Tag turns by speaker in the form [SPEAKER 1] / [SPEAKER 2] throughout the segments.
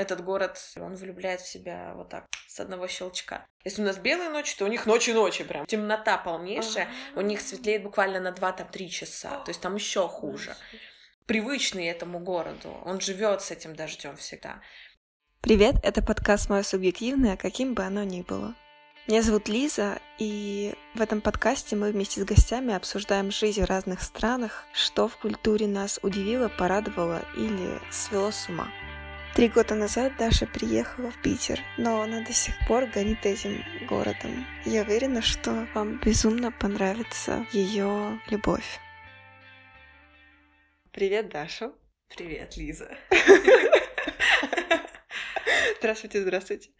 [SPEAKER 1] Этот город, он влюбляет в себя вот так, с одного щелчка. Если у нас белые ночи, то у них ночи-ночи прям. Темнота полнейшая, у них светлеет буквально на 2-3 часа, то есть там еще хуже. Привычный этому городу, он живет с этим дождем всегда.
[SPEAKER 2] Привет, это подкаст «Мое субъективное», каким бы оно ни было. Меня зовут Лиза, и в этом подкасте мы вместе с гостями обсуждаем жизнь в разных странах, что в культуре нас удивило, порадовало или свело с ума. Три года назад Даша приехала в Питер, но она до сих пор горит этим городом. Я уверена, что вам безумно понравится ее любовь. Привет, Даша.
[SPEAKER 1] Привет, Лиза.
[SPEAKER 2] Здравствуйте, здравствуйте.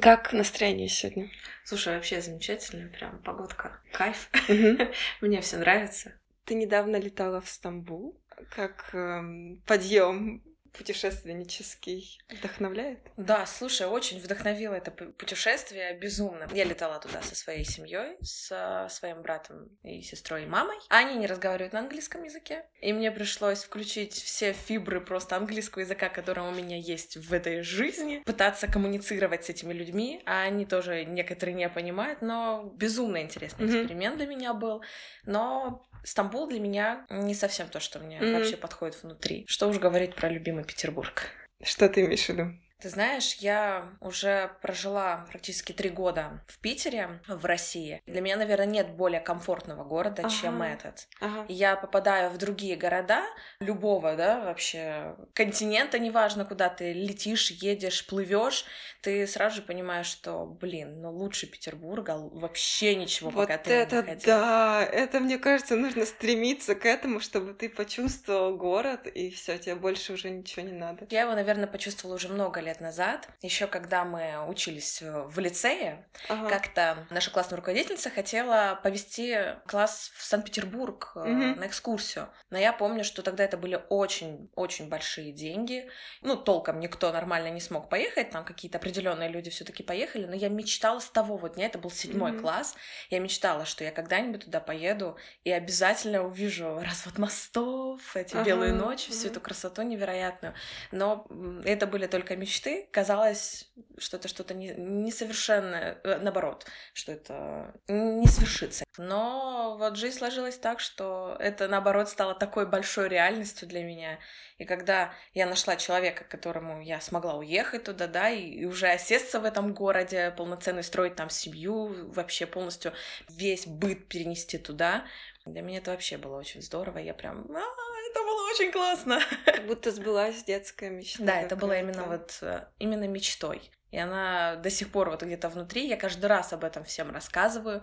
[SPEAKER 2] Как настроение сегодня?
[SPEAKER 1] Слушай, вообще замечательно, прям погодка, кайф. Мне все нравится.
[SPEAKER 2] Ты недавно летала в Стамбул. Как эм, подъем путешественнический вдохновляет?
[SPEAKER 1] Да, слушай, очень вдохновило это путешествие безумно. Я летала туда со своей семьей, со своим братом и сестрой и мамой. Они не разговаривают на английском языке, и мне пришлось включить все фибры просто английского языка, который у меня есть в этой жизни, пытаться коммуницировать с этими людьми, а они тоже некоторые не понимают, но безумно интересный mm-hmm. эксперимент для меня был. Но Стамбул для меня не совсем то, что мне mm-hmm. вообще подходит внутри. Что уж говорить про любимый Петербург.
[SPEAKER 2] Что ты имеешь в виду?
[SPEAKER 1] Ты знаешь, я уже прожила практически три года в Питере, в России. Для меня, наверное, нет более комфортного города, ага. чем этот. Ага. Я попадаю в другие города, любого, да, вообще континента, неважно, куда ты летишь, едешь, плывешь, ты сразу же понимаешь, что, блин, ну лучше Петербурга вообще ничего
[SPEAKER 2] вот
[SPEAKER 1] пока ты
[SPEAKER 2] это,
[SPEAKER 1] не находил.
[SPEAKER 2] да, это, мне кажется, нужно стремиться к этому, чтобы ты почувствовал город, и все, тебе больше уже ничего не надо.
[SPEAKER 1] Я его, наверное, почувствовала уже много лет лет назад, еще когда мы учились в лицее, ага. как-то наша классная руководительница хотела повести класс в Санкт-Петербург угу. на экскурсию. Но я помню, что тогда это были очень-очень большие деньги. Ну, толком никто нормально не смог поехать, там какие-то определенные люди все-таки поехали, но я мечтала с того вот дня, это был седьмой угу. класс, я мечтала, что я когда-нибудь туда поеду и обязательно увижу развод мостов, эти ага, белые ночи, ага. всю эту красоту невероятную. Но это были только мечты мечты, казалось, что это что-то несовершенное, не э, наоборот, что это не свершится. Но вот жизнь сложилась так, что это, наоборот, стало такой большой реальностью для меня. И когда я нашла человека, которому я смогла уехать туда, да, и, и уже осесться в этом городе, полноценно строить там семью, вообще полностью весь быт перенести туда, для меня это вообще было очень здорово. Я прям, а, это было очень классно.
[SPEAKER 2] Как будто сбылась детская мечта.
[SPEAKER 1] Да, это было именно вот э, именно мечтой. И она до сих пор вот где-то внутри. Я каждый раз об этом всем рассказываю.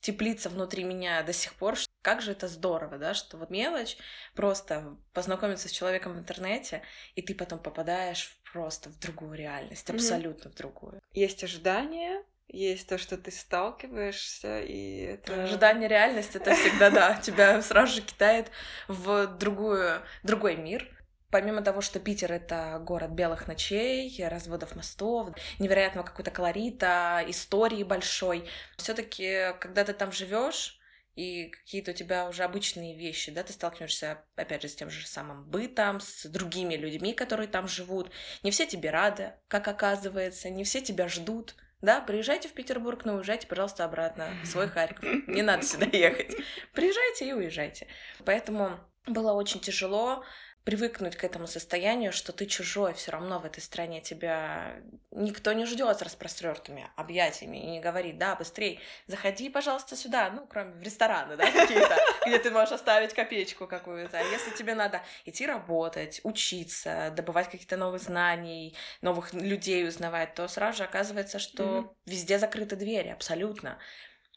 [SPEAKER 1] Теплится внутри меня до сих пор. Как же это здорово, да, что вот мелочь, просто познакомиться с человеком в интернете, и ты потом попадаешь просто в другую реальность, абсолютно mm-hmm. в другую.
[SPEAKER 2] Есть ожидания, есть то, что ты сталкиваешься, и это...
[SPEAKER 1] Ожидание реальность это всегда, да, тебя сразу же кидает в другую, другой мир. Помимо того, что Питер — это город белых ночей, разводов мостов, невероятного какой-то колорита, истории большой, все таки когда ты там живешь и какие-то у тебя уже обычные вещи, да, ты сталкиваешься, опять же, с тем же самым бытом, с другими людьми, которые там живут. Не все тебе рады, как оказывается, не все тебя ждут — да, приезжайте в Петербург, но уезжайте, пожалуйста, обратно в свой Харьков. Не надо сюда ехать. Приезжайте и уезжайте. Поэтому было очень тяжело привыкнуть к этому состоянию, что ты чужой, все равно в этой стране тебя никто не ждет с распростертыми объятиями и не говорит, да, быстрей, заходи, пожалуйста, сюда, ну, кроме в рестораны, да, какие-то, где ты можешь оставить копеечку какую-то. А если тебе надо идти работать, учиться, добывать какие-то новые знания, новых людей узнавать, то сразу же оказывается, что mm-hmm. везде закрыты двери, абсолютно.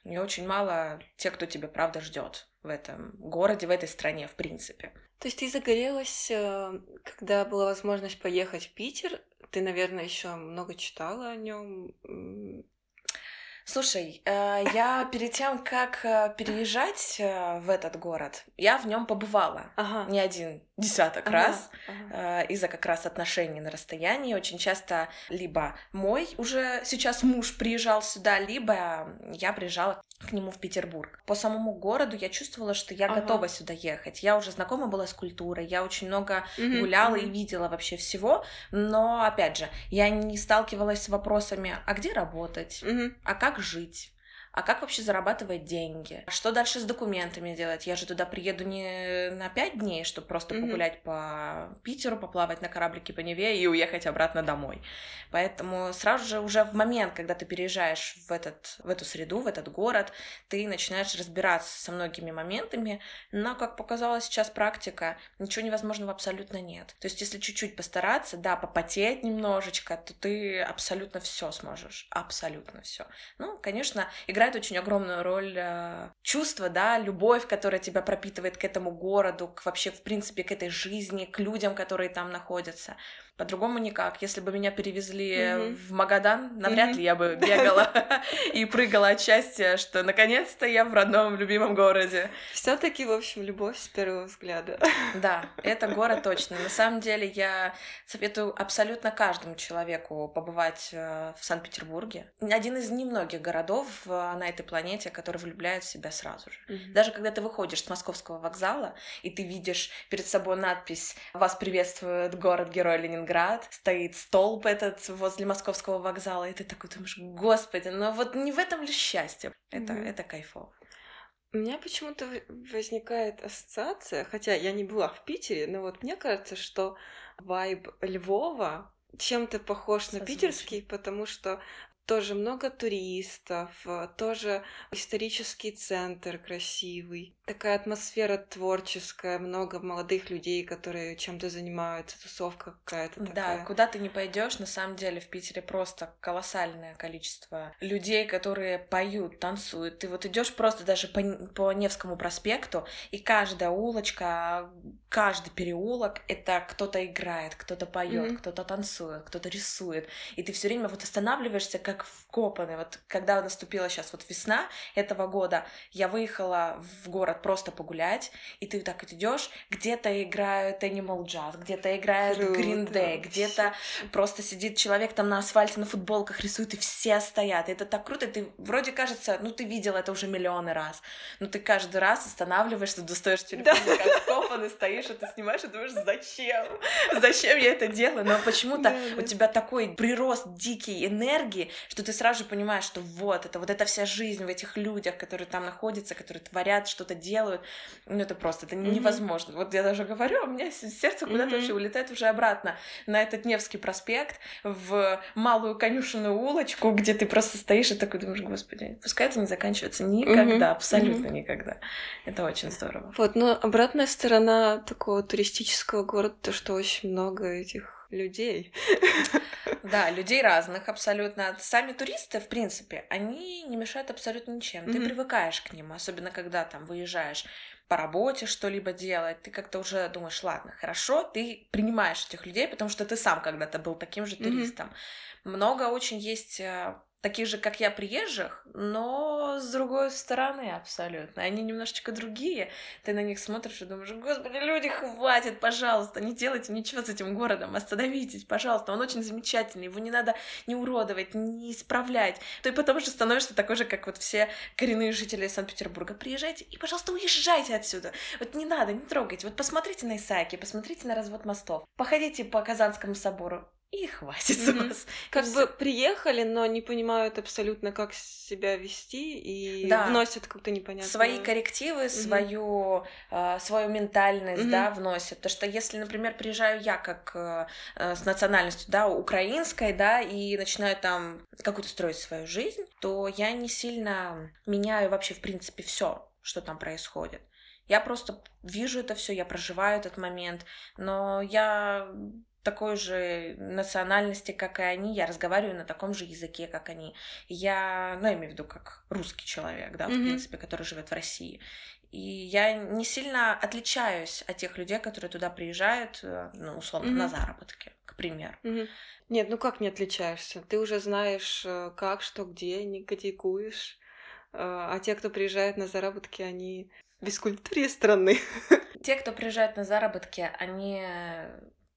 [SPEAKER 1] И очень мало тех, кто тебя правда ждет в этом городе, в этой стране, в принципе.
[SPEAKER 2] То есть ты загорелась, э, когда была возможность поехать в Питер. Ты, наверное, еще много читала о нем.
[SPEAKER 1] Слушай, э, я перед тем, как э, переезжать э, в этот город, я в нем побывала
[SPEAKER 2] Ага.
[SPEAKER 1] не один десяток
[SPEAKER 2] Ага,
[SPEAKER 1] раз
[SPEAKER 2] ага.
[SPEAKER 1] из-за как раз отношений на расстоянии. Очень часто либо мой уже сейчас муж приезжал сюда, либо я приезжала к нему в Петербург. По самому городу я чувствовала, что я
[SPEAKER 2] Ага.
[SPEAKER 1] готова сюда ехать. Я уже знакома была с культурой, я очень много
[SPEAKER 2] Мгм,
[SPEAKER 1] гуляла и
[SPEAKER 2] мгм.
[SPEAKER 1] видела вообще всего, но опять же, я не сталкивалась с вопросами, а где работать,
[SPEAKER 2] Мгм.
[SPEAKER 1] а как жить, а как вообще зарабатывать деньги, что дальше с документами делать. Я же туда приеду не на пять дней, чтобы просто
[SPEAKER 2] Мгм.
[SPEAKER 1] погулять по Питеру, поплавать на кораблике по Неве и уехать обратно домой. Поэтому сразу же уже в момент, когда ты переезжаешь в, этот, в эту среду, в этот город, ты начинаешь разбираться со многими моментами, но, как показала сейчас практика, ничего невозможного абсолютно нет. То есть, если чуть-чуть постараться, да, попотеть немножечко, то ты абсолютно все сможешь. Абсолютно все. Ну, конечно, играет очень огромную роль э, чувство, да, любовь, которая тебя пропитывает к этому городу, к вообще, в принципе, к этой жизни, к людям, которые там находятся. По-другому никак. Если бы меня перевезли
[SPEAKER 2] Мгм.
[SPEAKER 1] в Магадан, навряд
[SPEAKER 2] Мгм.
[SPEAKER 1] ли я бы бегала и прыгала от счастья, что наконец-то я в родном, любимом городе.
[SPEAKER 2] Все-таки, в общем, любовь с первого взгляда.
[SPEAKER 1] Да, это город точно. На самом деле я советую абсолютно каждому человеку побывать э, в Санкт-Петербурге. Один из немногих городов э, на этой планете, который влюбляет в себя сразу же. Даже когда ты выходишь с московского вокзала, и ты видишь перед собой надпись «Вас приветствует город-герой Ленинград», стоит столб этот возле московского вокзала, и ты такой думаешь, господи, ну вот не в этом ли счастье? Это,
[SPEAKER 2] Мгм.
[SPEAKER 1] это кайфово.
[SPEAKER 2] У меня почему-то возникает ассоциация, хотя я не была в Питере, но вот мне кажется, что вайб Львова чем-то похож на питерский, потому что тоже много туристов, э, тоже исторический центр красивый, такая атмосфера творческая, много молодых людей, которые чем-то занимаются, тусовка какая-то
[SPEAKER 1] Да,
[SPEAKER 2] такая.
[SPEAKER 1] куда ты не пойдешь, на самом деле в Питере просто колоссальное количество людей, которые поют, танцуют. Ты вот идешь просто даже по, по Невскому проспекту, и каждая улочка, каждый переулок это кто-то играет, кто-то поет,
[SPEAKER 2] Мгм.
[SPEAKER 1] кто-то танцует, кто-то рисует. И ты все время вот останавливаешься как вкопанный. Вот когда наступила сейчас вот весна этого года, я выехала в город просто погулять, и ты так вот идешь, где-то играют Animal Jazz, где-то играет
[SPEAKER 2] Круто
[SPEAKER 1] Green Day, где-то просто сидит человек там на асфальте на футболках рисует, и все стоят. И это так круто, и ты вроде кажется, ну ты видел это уже миллионы раз, но ты каждый раз останавливаешься, достаешь телефон, как вкопанный, стоишь, и ты снимаешь, и думаешь, зачем? Зачем я это делаю? Но почему-то
[SPEAKER 2] Да,
[SPEAKER 1] у
[SPEAKER 2] да.
[SPEAKER 1] тебя такой прирост дикий энергии, что ты сразу же понимаешь, что вот это, вот эта вся жизнь в этих людях, которые там находятся, которые творят, что-то делают, ну это просто, это
[SPEAKER 2] Мгм.
[SPEAKER 1] невозможно. Вот я даже говорю, а у меня сердце куда-то
[SPEAKER 2] Мгм.
[SPEAKER 1] вообще улетает уже обратно на этот Невский проспект, в малую конюшенную улочку, где ты просто стоишь и такой думаешь, господи, пускай это не заканчивается никогда,
[SPEAKER 2] Мгм.
[SPEAKER 1] абсолютно никогда. Это очень здорово.
[SPEAKER 2] Вот, но обратная сторона такого туристического города, то что очень много этих людей.
[SPEAKER 1] Да, людей разных абсолютно. Сами туристы, в принципе, они не мешают абсолютно ничем. Ты
[SPEAKER 2] Мгм.
[SPEAKER 1] привыкаешь к ним, особенно когда там выезжаешь по работе что-либо делать, ты как-то уже думаешь, ладно, хорошо, ты принимаешь этих людей, потому что ты сам когда-то был таким же туристом. Много очень есть э, таких же, как я, приезжих, но с другой стороны абсолютно. Они немножечко другие. Ты на них смотришь и думаешь, господи, люди, хватит, пожалуйста, не делайте ничего с этим городом, остановитесь, пожалуйста, он очень замечательный, его не надо не уродовать, не исправлять. И потом же становишься такой же, как вот все коренные жители Санкт-Петербурга. Приезжайте и, пожалуйста, уезжайте отсюда. Вот не надо, не трогайте. Вот посмотрите на Исааки, посмотрите на развод мостов, походите по Казанскому собору, и хватит
[SPEAKER 2] Мгм.
[SPEAKER 1] вас.
[SPEAKER 2] Как
[SPEAKER 1] И
[SPEAKER 2] бы
[SPEAKER 1] всё.
[SPEAKER 2] приехали, но не понимают абсолютно, как себя вести, и
[SPEAKER 1] Да.
[SPEAKER 2] вносят какую-то непонятную...
[SPEAKER 1] свои коррективы, свою, э, свою ментальность,
[SPEAKER 2] Мгм.
[SPEAKER 1] да, вносят. Потому что если, например, приезжаю я как э, э, с национальностью, да, украинской, да, и начинаю там какую-то строить свою жизнь, то я не сильно меняю вообще, в принципе, все, что там происходит. Я просто вижу это все, я проживаю этот момент, но я такой же национальности, как и они, я разговариваю на таком же языке, как они. Я, ну, я имею в виду, как русский человек, да, в
[SPEAKER 2] Мгм.
[SPEAKER 1] принципе, который живет в России. И я не сильно отличаюсь от тех людей, которые туда приезжают, э, ну, условно, на
[SPEAKER 2] Мгм.
[SPEAKER 1] заработки, к примеру.
[SPEAKER 2] Угу. Нет, ну как не отличаешься? Ты уже знаешь, э, как, что, где, не критикуешь. Э, а те, кто приезжает на заработки, они без культуры страны.
[SPEAKER 1] Те, кто приезжает на заработки, они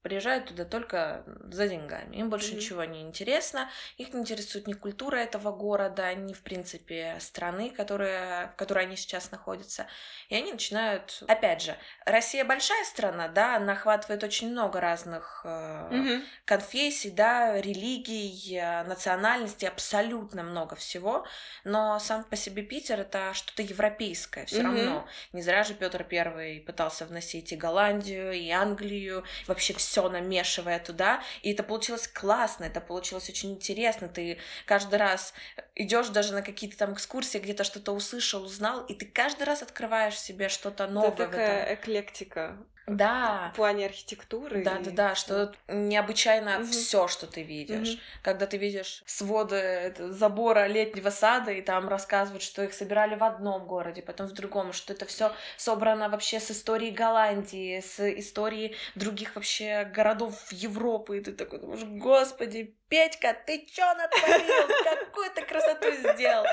[SPEAKER 1] приезжают туда только за деньгами. Им больше mm-hmm. ничего не интересно. Их не интересует ни культура этого города, ни, в принципе, страны, которые, в которой они сейчас находятся. И они начинают... Опять же, Россия большая страна, да, она охватывает очень много разных э, mm-hmm. конфессий, да, религий, э, национальностей, абсолютно много всего. Но сам по себе Питер — это что-то европейское все mm-hmm. равно. Не зря же Петр Первый пытался вносить и Голландию, и Англию, вообще все все намешивая туда, и это получилось классно, это получилось очень интересно, ты каждый раз идешь даже на какие-то там экскурсии, где-то что-то услышал, узнал, и ты каждый раз открываешь себе что-то новое.
[SPEAKER 2] Это такая эклектика.
[SPEAKER 1] Да.
[SPEAKER 2] В плане архитектуры.
[SPEAKER 1] Да, и... да, да, что необычайно угу. все, что ты видишь. Угу. Когда ты видишь своды забора летнего сада, и там рассказывают, что их собирали в одном городе, потом в другом, что это все собрано вообще с истории Голландии, с истории других вообще городов Европы, и ты такой думаешь, господи, Петька, ты чё натворил? Какую ты красоту сделал?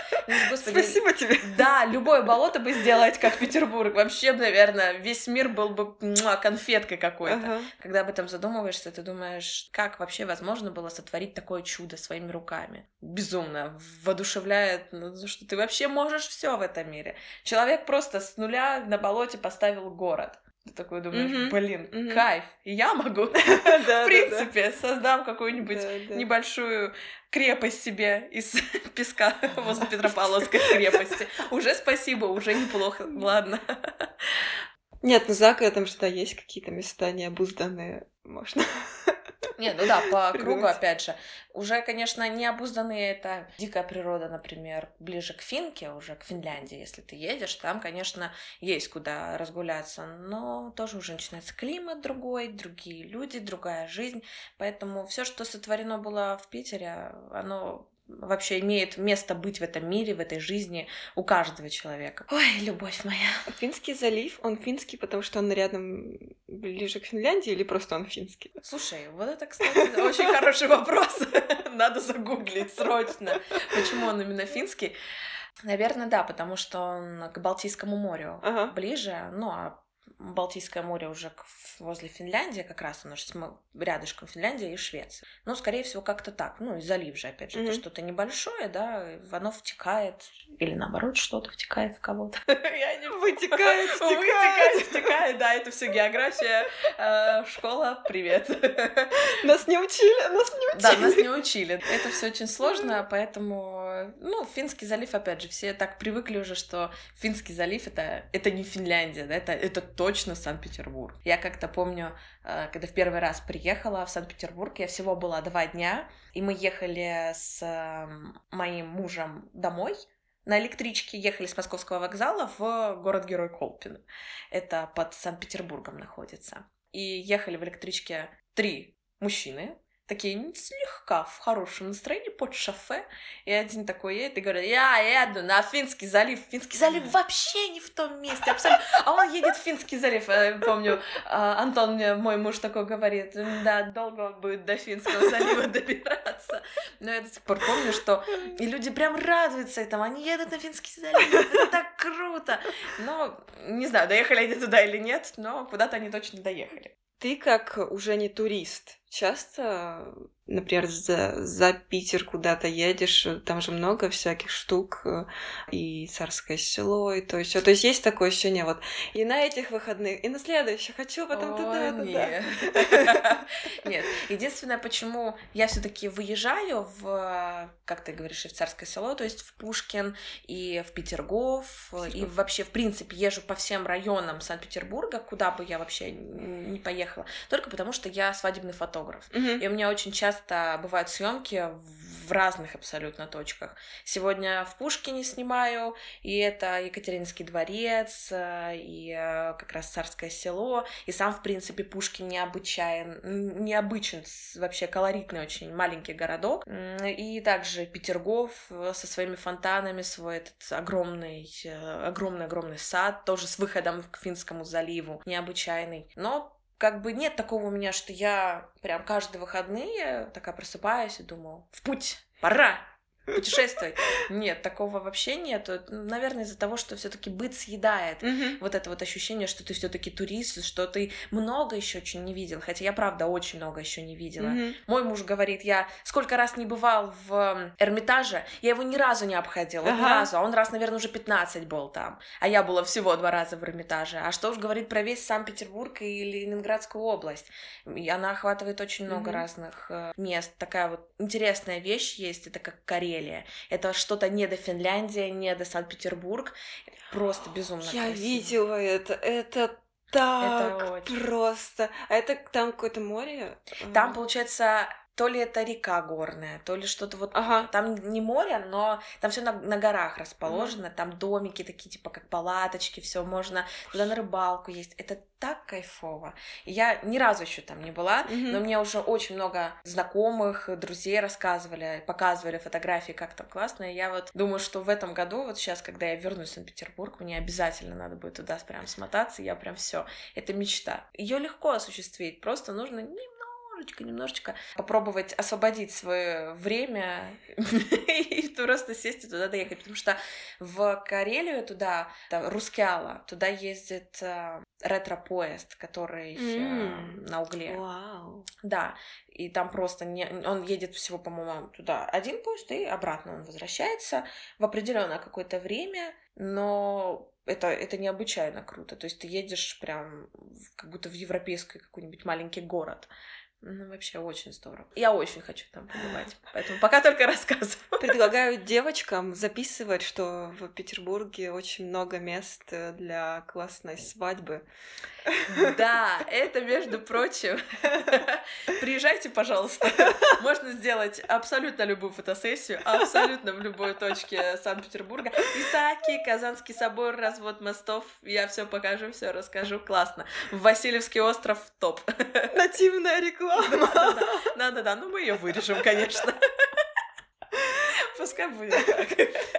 [SPEAKER 2] Господи, Спасибо тебе.
[SPEAKER 1] Да, любое болото бы сделать, как Петербург. Вообще, наверное, весь мир был бы муа, конфеткой какой-то. Ага. Когда об этом задумываешься, ты думаешь, как вообще возможно было сотворить такое чудо своими руками? Безумно воодушевляет, ну, что ты вообще можешь все в этом мире. Человек просто с нуля на болоте поставил город. Такой думаешь, mm-hmm. блин, mm-hmm. кайф, я могу, в принципе, создам какую-нибудь небольшую крепость себе из песка возле Петропавловской крепости. Уже спасибо, уже неплохо, ладно.
[SPEAKER 2] Нет, ну за городом что есть какие-то места необузданные, можно.
[SPEAKER 1] Нет, ну да, по кругу, опять же. Уже, конечно, необузданные это дикая природа, например, ближе к Финке, уже к Финляндии, если ты едешь, там, конечно, есть куда разгуляться, но тоже уже начинается климат другой, другие люди, другая жизнь, поэтому все, что сотворено было в Питере, оно вообще имеет место быть в этом мире, в этой жизни у каждого человека. Ой, любовь моя.
[SPEAKER 2] Финский залив, он финский, потому что он рядом ближе к Финляндии или просто он финский?
[SPEAKER 1] Слушай, вот это, кстати, очень хороший вопрос. Надо загуглить срочно. Почему он именно финский? Наверное, да, потому что он к Балтийскому морю ага. ближе, ну а Балтийское море уже возле Финляндии, как раз оно же рядышком Финляндия и Швеция. Ну, скорее всего, как-то так. Ну, и залив же, опять же, mm-hmm. это что-то небольшое, да, оно втекает, или наоборот, что-то втекает в кого-то.
[SPEAKER 2] Я не Вытекает,
[SPEAKER 1] втекает. Втекает, да, это все география. Э, школа, привет.
[SPEAKER 2] Нас не учили, нас не учили.
[SPEAKER 1] Да, нас не учили. Это все очень сложно, поэтому, ну, Финский залив, опять же, все так привыкли уже, что Финский залив это, это не Финляндия, да, это, это точно Санкт-Петербург. Я как-то помню, э, когда в первый раз приехала в Санкт-Петербург, я всего была два дня, и мы ехали с эм, моим мужем домой, на электричке ехали с московского вокзала в город-герой Колпино. Это под Санкт-Петербургом находится. И ехали в электричке три мужчины, такие слегка в хорошем настроении под шофе, и один такой едет и говорит, я еду на Финский залив. Финский залив вообще не в том месте, абсолютно. А он едет в Финский залив. Я помню, а, Антон мне, мой муж такой говорит, да, долго будет до Финского залива добираться. Но я до сих пор помню, что и люди прям радуются этому, они едут на Финский залив, это так круто. Но, не знаю, доехали они туда или нет, но куда-то они точно доехали.
[SPEAKER 2] Ты как уже не турист, часто например, за, за Питер куда-то едешь, там же много всяких штук, э, и царское село, и то есть, то есть есть такое ощущение, вот, и на этих выходных, и на следующих, хочу потом туда, туда.
[SPEAKER 1] Нет, единственное, почему я все таки выезжаю в, как ты говоришь, в царское село, то есть в Пушкин и в Петергоф, и вообще, в принципе, езжу по всем районам Санкт-Петербурга, куда бы я вообще не поехала, только потому что я свадебный фотограф, и у меня очень часто часто бывают съемки в разных абсолютно точках. Сегодня в Пушкине снимаю, и это Екатеринский дворец, э, и э, как раз Царское село, и сам, в принципе, Пушкин необычайен, необычен, вообще колоритный очень маленький городок. И также Петергоф э, со своими фонтанами, свой этот огромный, огромный-огромный сад, тоже с выходом к Финскому заливу, необычайный. Но как бы нет такого у меня, что я прям каждые выходные такая просыпаюсь и думаю, в путь, пора, путешествовать. Нет, такого вообще нет. Наверное, из-за того, что все-таки быт съедает mm-hmm. вот это вот ощущение, что ты все-таки турист, что ты много еще очень не видел. Хотя я правда очень много еще не видела. Mm-hmm. Мой муж говорит, я сколько раз не бывал в Эрмитаже, я его ни разу не обходила, ага. ни разу. А он раз, наверное, уже 15 был там. А я была всего два раза в Эрмитаже. А что уж говорит про весь Санкт-Петербург и Ленинградскую область. И она охватывает очень много mm-hmm. разных э, мест. Такая вот интересная вещь есть, это как Карелия Карелия. Это что-то не до Финляндии, не до Санкт-Петербург. Просто безумно
[SPEAKER 2] Я
[SPEAKER 1] красиво.
[SPEAKER 2] видела это. Это так это очень... просто. А это там какое-то море?
[SPEAKER 1] Там, получается, то ли это река горная, то ли что-то вот ага. там не море, но там все на, на горах расположено, mm там домики такие типа как палаточки, все можно туда на рыбалку есть. Это так кайфово. Я ни разу еще там не была, mm-hmm. но мне уже очень много знакомых, друзей рассказывали, показывали фотографии, как там классно. И я вот думаю, что в этом году, вот сейчас, когда я вернусь в Санкт-Петербург, мне обязательно надо будет туда прям смотаться. Я прям все. Это мечта. Ее легко осуществить, просто нужно немного немножечко, немножечко попробовать освободить свое время и просто сесть и туда доехать, потому что в Карелию туда, Рускеала, туда ездит э, ретро-поезд, который mm. на угле.
[SPEAKER 2] Wow.
[SPEAKER 1] Да, и там просто не, он едет всего, по-моему, туда один поезд, и обратно он возвращается в определенное какое-то время, но это, это необычайно круто. То есть ты едешь прям как будто в европейский какой-нибудь маленький город. Ну, вообще очень здорово. Я очень хочу там побывать, поэтому пока только рассказываю.
[SPEAKER 2] Предлагаю девочкам записывать, что в Петербурге очень много мест э, для классной свадьбы.
[SPEAKER 1] Да, это, между прочим. Приезжайте, пожалуйста. Можно сделать абсолютно любую фотосессию, абсолютно в любой точке Санкт-Петербурга. Исаки, Казанский собор, развод мостов. Я все покажу, все расскажу. Классно. Васильевский остров топ.
[SPEAKER 2] Нативная реклама
[SPEAKER 1] реклама. Да-да-да, ну мы ее вырежем, конечно. Пускай будет.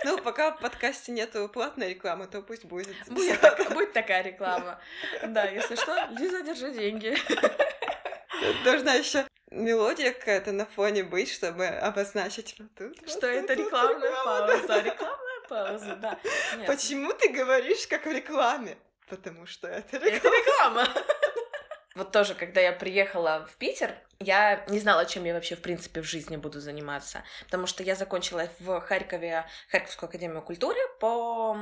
[SPEAKER 2] Ну, пока в подкасте нету платной рекламы, то пусть будет.
[SPEAKER 1] Будет, так, будет такая реклама. Да, если что, Лиза, держи деньги.
[SPEAKER 2] Должна еще мелодия какая-то на фоне быть, чтобы обозначить вот тут.
[SPEAKER 1] Что это рекламная пауза. Рекламная пауза, да.
[SPEAKER 2] Почему ты говоришь как в рекламе? Потому что это реклама.
[SPEAKER 1] Это реклама. Вот тоже, когда я приехала в Питер, я не знала, чем я вообще, в принципе, в жизни буду заниматься, потому что я закончила в Харькове Харьковскую академию культуры по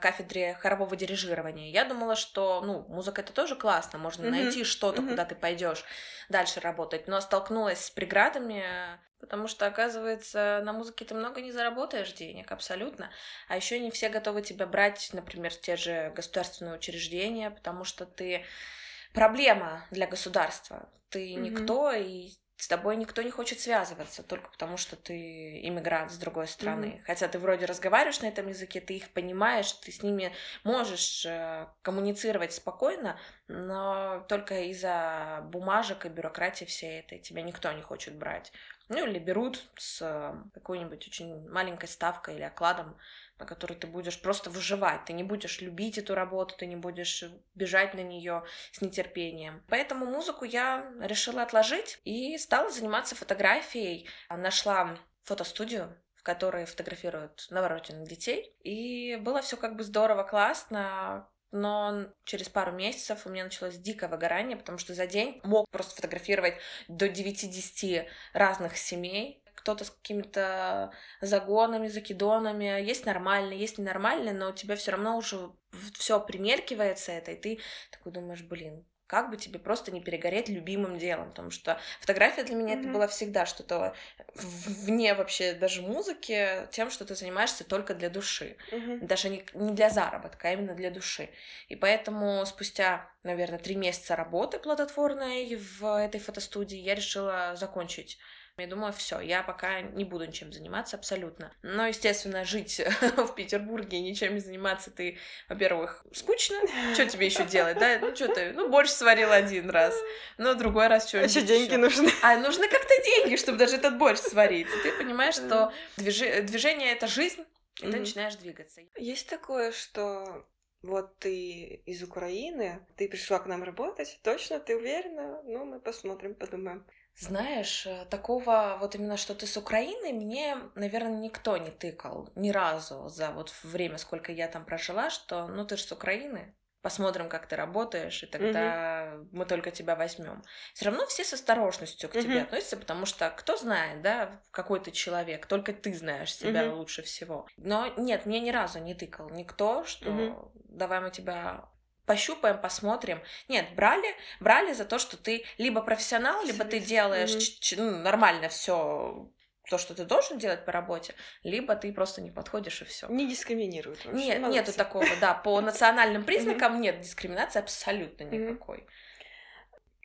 [SPEAKER 1] кафедре хорового дирижирования. Я думала, что, ну, музыка это тоже классно, можно mm-hmm. найти что-то, mm-hmm. куда ты пойдешь дальше работать, но столкнулась с преградами, Потому что, оказывается, на музыке ты много не заработаешь денег, абсолютно. А еще не все готовы тебя брать, например, в те же государственные учреждения, потому что ты проблема для государства. Ты mm-hmm. никто, и с тобой никто не хочет связываться только потому, что ты иммигрант с другой страны. Mm-hmm. Хотя ты вроде разговариваешь на этом языке, ты их понимаешь, ты с ними можешь э, коммуницировать спокойно, но только из-за бумажек и бюрократии всей этой тебя никто не хочет брать. Ну или берут с какой-нибудь очень маленькой ставкой или окладом, на который ты будешь просто выживать. Ты не будешь любить эту работу, ты не будешь бежать на нее с нетерпением. Поэтому музыку я решила отложить и стала заниматься фотографией. Нашла фотостудию, в которой фотографируют новорожденных детей. И было все как бы здорово, классно. Но через пару месяцев у меня началось дикое выгорание, потому что за день мог просто фотографировать до 9-10 разных семей, кто-то с какими-то загонами, закидонами, есть нормальные, есть ненормальные, но у тебя все равно уже все примеркивается это, и ты такой думаешь, блин, как бы тебе просто не перегореть любимым делом, потому что фотография для меня mm-hmm. это было всегда что-то вне вообще даже музыки, тем, что ты занимаешься только для души, mm-hmm. даже не, не для заработка, а именно для души. И поэтому спустя, наверное, три месяца работы плодотворной в этой фотостудии я решила закончить я думаю, все, я пока не буду ничем заниматься абсолютно. Но, естественно, жить в Петербурге и ничем не заниматься ты, во-первых, скучно. Что тебе еще делать, да? Ну, что ты, ну, борщ сварил один раз, но другой раз что
[SPEAKER 2] Еще деньги нужны.
[SPEAKER 1] А, нужны как-то деньги, чтобы даже этот борщ сварить. И ты понимаешь, что движение — это жизнь, и ты начинаешь двигаться.
[SPEAKER 2] Есть такое, что вот ты из Украины, ты пришла к нам работать, точно, ты уверена? Ну, мы посмотрим, подумаем.
[SPEAKER 1] Знаешь, э, такого вот именно, что ты с Украины, мне, наверное, никто не тыкал ни разу за вот время, сколько я там прожила, что ну ты же с Украины, посмотрим, как ты работаешь, и тогда угу. мы только тебя возьмем. Все равно все с осторожностью к угу. тебе относятся, потому что кто знает, да, какой ты человек, только ты знаешь себя угу. лучше всего. Но нет, мне ни разу не тыкал никто, что угу. давай мы тебя пощупаем, посмотрим. Нет, брали, брали за то, что ты либо профессионал, либо ты делаешь mm-hmm. ну, нормально все то, что ты должен делать по работе, либо ты просто не подходишь и все.
[SPEAKER 2] Не дискриминируют вообще.
[SPEAKER 1] Нет, Молодцы. нету такого, да. По национальным признакам нет дискриминации абсолютно никакой.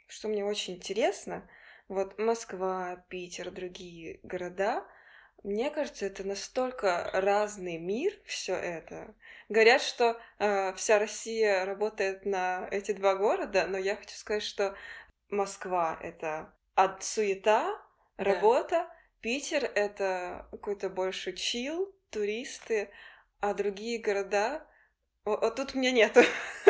[SPEAKER 2] Что мне очень интересно, вот Москва, Питер, другие города, мне кажется, это настолько разный мир, все это. Говорят, что э, вся Россия работает на эти два города, но я хочу сказать, что Москва это от суета, работа, да. Питер это какой-то больше чил, туристы, а другие города. Вот тут у меня нету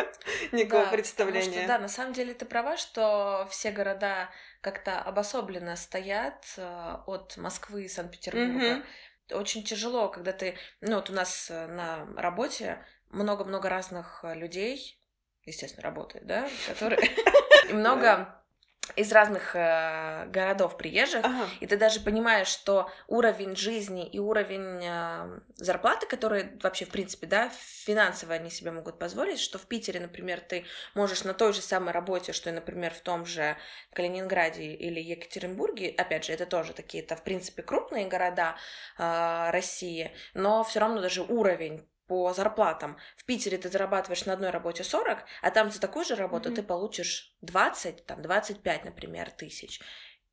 [SPEAKER 2] никакого да, представления. Потому
[SPEAKER 1] что, да, на самом деле ты права, что все города как-то обособленно стоят э, от Москвы и Санкт-Петербурга. Mm-hmm. Очень тяжело, когда ты... Ну, вот у нас э, на работе много-много разных э, людей, естественно, работает, да, которые... Много из разных э, городов приезжих, ага. и ты даже понимаешь, что уровень жизни и уровень э, зарплаты, которые вообще, в принципе, да, финансово они себе могут позволить, что в Питере, например, ты можешь на той же самой работе, что и, например, в том же Калининграде или Екатеринбурге, опять же, это тоже такие, это, в принципе, крупные города э, России, но все равно даже уровень по зарплатам. В Питере ты зарабатываешь на одной работе 40, а там за такую же работу mm-hmm. ты получишь 20, там 25, например, тысяч.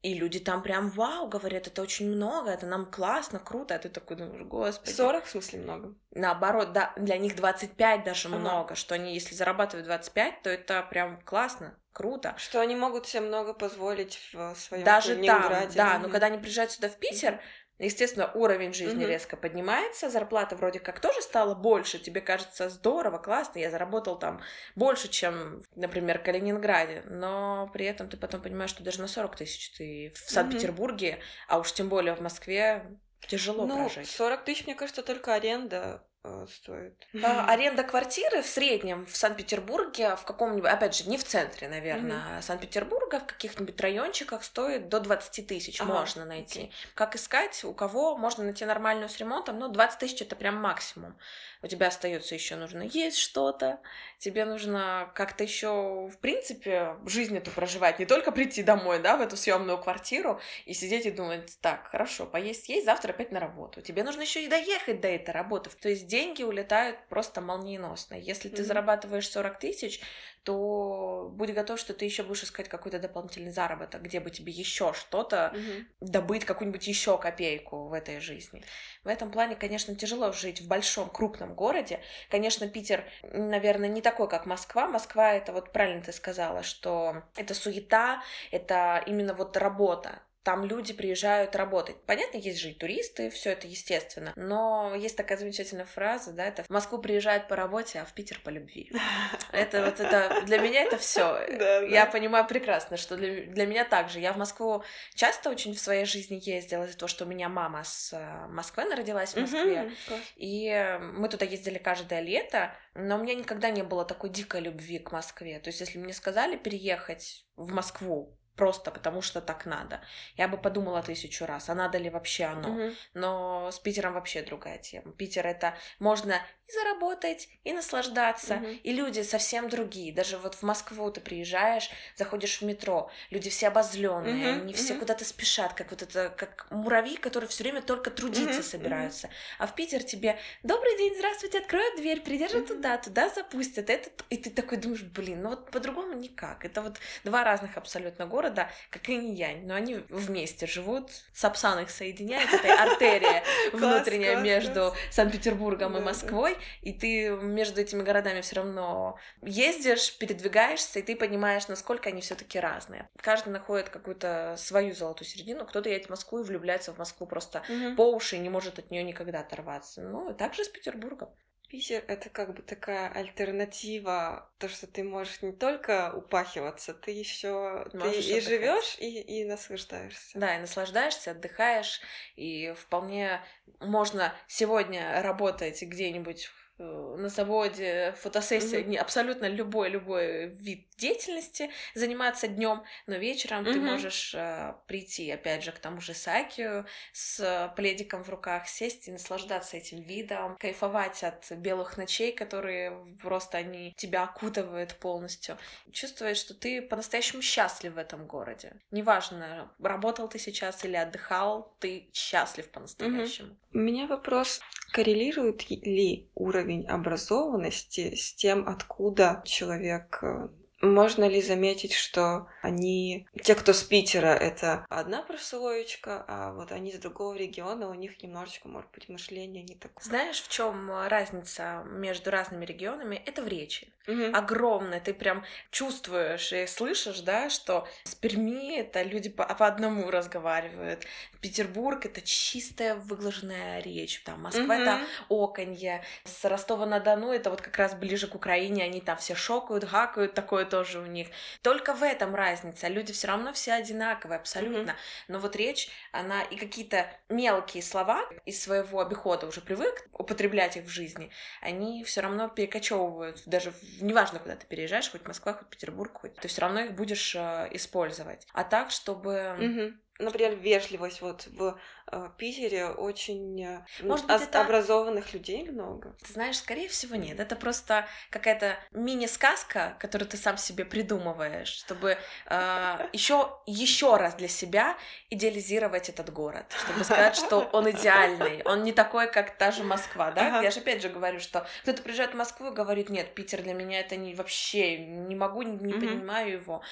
[SPEAKER 1] И люди там прям вау, говорят, это очень много, это нам классно, круто. А ты такой думаешь, господи.
[SPEAKER 2] 40 в смысле много?
[SPEAKER 1] Наоборот, да, для них 25 даже ага. много, что они, если зарабатывают 25, то это прям классно, круто.
[SPEAKER 2] Что они могут себе много позволить в своем
[SPEAKER 1] Даже там, да, но когда они приезжают сюда в Питер, Естественно, уровень жизни mm-hmm. резко поднимается, зарплата вроде как тоже стала больше, тебе кажется здорово, классно, я заработал там больше, чем, например, в Калининграде, но при этом ты потом понимаешь, что даже на 40 тысяч ты в Санкт-Петербурге, mm-hmm. а уж тем более в Москве тяжело
[SPEAKER 2] ну,
[SPEAKER 1] прожить.
[SPEAKER 2] 40 тысяч, мне кажется, только аренда стоит.
[SPEAKER 1] А, аренда квартиры в среднем в Санкт-Петербурге, в каком-нибудь, опять же, не в центре, наверное, mm-hmm. Санкт-Петербурга, в каких-нибудь райончиках стоит до 20 тысяч ага, можно найти. Okay. Как искать, у кого можно найти нормальную с ремонтом, ну, 20 тысяч это прям максимум. У тебя остается еще нужно есть что-то, тебе нужно как-то еще, в принципе, жизнь эту проживать, не только прийти домой, да, в эту съемную квартиру и сидеть и думать, так, хорошо, поесть есть, завтра опять на работу. Тебе нужно еще и доехать до этой работы. То есть деньги улетают просто молниеносно. Если mm-hmm. ты зарабатываешь 40 тысяч, то будь готов, что ты еще будешь искать какой-то дополнительный заработок, где бы тебе еще что-то mm-hmm. добыть, какую-нибудь еще копейку в этой жизни. В этом плане, конечно, тяжело жить в большом, крупном городе. Конечно, Питер, наверное, не такой, как Москва. Москва это вот правильно ты сказала, что это суета, это именно вот работа там люди приезжают работать. Понятно, есть же и туристы, все это естественно. Но есть такая замечательная фраза, да, это в Москву приезжают по работе, а в Питер по любви. Это вот это для меня это все. Я понимаю прекрасно, что для, для меня также. Я в Москву часто очень в своей жизни ездила из-за того, что у меня мама с э, Москвы, она родилась в Москве. И мы туда ездили каждое лето, но у меня никогда не было такой дикой любви к Москве. То есть, если мне сказали переехать в Москву просто потому что так надо. Я бы подумала тысячу раз, а надо ли вообще оно. Угу. Но с Питером вообще другая тема. Питер это можно и заработать, и наслаждаться. Угу. И люди совсем другие. Даже вот в Москву ты приезжаешь, заходишь в метро, люди все обозленные, угу. они все угу. куда-то спешат, как вот это, как муравьи, которые все время только трудиться угу. собираются. Угу. А в Питер тебе добрый день, здравствуйте, откроют дверь, придержат угу. туда, туда запустят. Это... И ты такой думаешь, блин, ну вот по-другому никак. Это вот два разных абсолютно города как и янь, но они вместе живут. Сапсан их соединяет, это артерия внутренняя между Санкт-Петербургом и Москвой, и ты между этими городами все равно ездишь, передвигаешься, и ты понимаешь, насколько они все-таки разные. Каждый находит какую-то свою золотую середину, кто-то едет в Москву и влюбляется в Москву просто по уши и не может от нее никогда оторваться. Ну, и так же с Петербургом.
[SPEAKER 2] Питер — это как бы такая альтернатива, то, что ты можешь не только упахиваться, ты еще ты и живешь и, и наслаждаешься.
[SPEAKER 1] Да, и наслаждаешься, отдыхаешь, и вполне можно сегодня работать где-нибудь на заводе, фотосессия, mm-hmm. абсолютно любой любой вид деятельности заниматься днем, но вечером mm-hmm. ты можешь э, прийти, опять же, к тому же Сакию с пледиком в руках, сесть и наслаждаться этим видом, кайфовать от белых ночей, которые просто они тебя окутывают полностью, чувствовать, что ты по-настоящему счастлив в этом городе. Неважно, работал ты сейчас или отдыхал, ты счастлив по-настоящему. Mm-hmm.
[SPEAKER 2] У меня вопрос Коррелирует ли уровень образованности с тем, откуда человек э, можно ли заметить, что они, те, кто с Питера, это одна прослоечка, а вот они из другого региона, у них немножечко, может быть, мышление не такое.
[SPEAKER 1] Знаешь, в чем разница между разными регионами? Это в речи. Угу. Огромная. Ты прям чувствуешь и слышишь, да, что с Перми это люди по, по одному разговаривают. Петербург это чистая выглаженная речь. Там Москва угу. это оконье. С Ростова-на-Дону это вот как раз ближе к Украине. Они там все шокают, гакают, такое тоже у них. Только в этом разница. Люди все равно все одинаковые, абсолютно. Mm-hmm. Но вот речь, она и какие-то мелкие слова из своего обихода уже привык употреблять их в жизни, они все равно перекочевывают, даже неважно, куда ты переезжаешь, хоть Москва, хоть Петербург, хоть ты все равно их будешь э, использовать. А так, чтобы
[SPEAKER 2] mm-hmm например, вежливость вот в э, Питере очень э, Может быть, это... образованных людей много.
[SPEAKER 1] Ты знаешь, скорее всего нет. Это просто какая-то мини-сказка, которую ты сам себе придумываешь, чтобы э, еще еще раз для себя идеализировать этот город, чтобы сказать, что он идеальный, он не такой, как та же Москва, да? Ага. Я же опять же говорю, что кто-то приезжает в Москву и говорит, нет, Питер для меня это не вообще не могу, не, mm понимаю его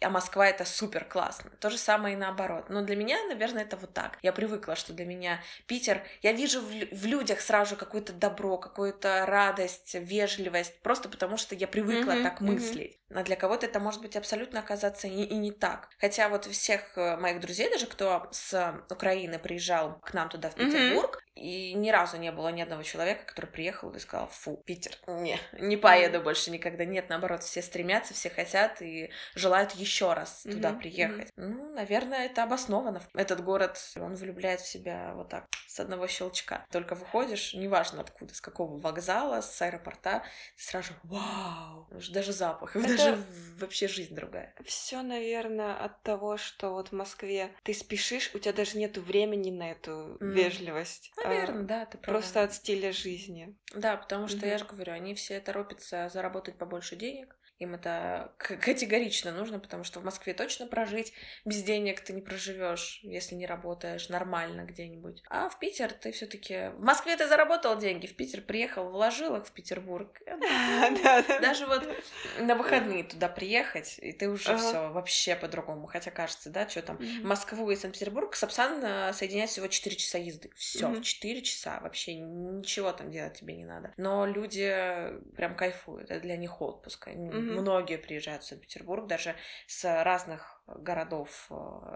[SPEAKER 1] а Москва это супер классно. То же самое и наоборот. Но для меня, наверное, это вот так. Я привыкла, что для меня Питер, я вижу в, людях сразу какое-то добро, какую-то радость, вежливость, просто потому что я привыкла mm-hmm, так мыслить. Mm-hmm. А для кого-то это может быть абсолютно оказаться и, и не так. Хотя вот всех э, моих друзей, даже кто с Украины приезжал к нам туда в Петербург. И ни разу не было ни одного человека, который приехал и сказал, фу, Питер, не, не поеду больше никогда. Нет, наоборот, все стремятся, все хотят и желают еще раз mm-hmm. туда приехать. Mm-hmm. Ну, наверное, это обосновано. Этот город, он влюбляет в себя вот так, с одного щелчка. Только выходишь, неважно откуда, с какого вокзала, с аэропорта, ты сразу вау, даже запах, это... даже вообще жизнь другая.
[SPEAKER 2] Все, наверное, от того, что вот в Москве ты спешишь, у тебя даже нет времени на эту mm. вежливость.
[SPEAKER 1] Наверное, а, да, ты
[SPEAKER 2] права. Просто от стиля жизни.
[SPEAKER 1] Да, потому что, mm-hmm. я же говорю, они все торопятся заработать побольше денег, им это категорично нужно, потому что в Москве точно прожить без денег ты не проживешь, если не работаешь нормально где-нибудь. А в Питер ты все-таки... В Москве ты заработал деньги, в Питер приехал, вложил их в Петербург. Даже вот на выходные туда приехать, и ты уже все вообще по-другому. Хотя кажется, да, что там, Москву и Санкт-Петербург, Сапсан э, соединяет всего 4 часа езды. Все, в 4 часа вообще ничего там делать тебе не надо. Но люди прям кайфуют, это для них отпуск mm-hmm. многие приезжают в Санкт-Петербург, даже с разных городов э,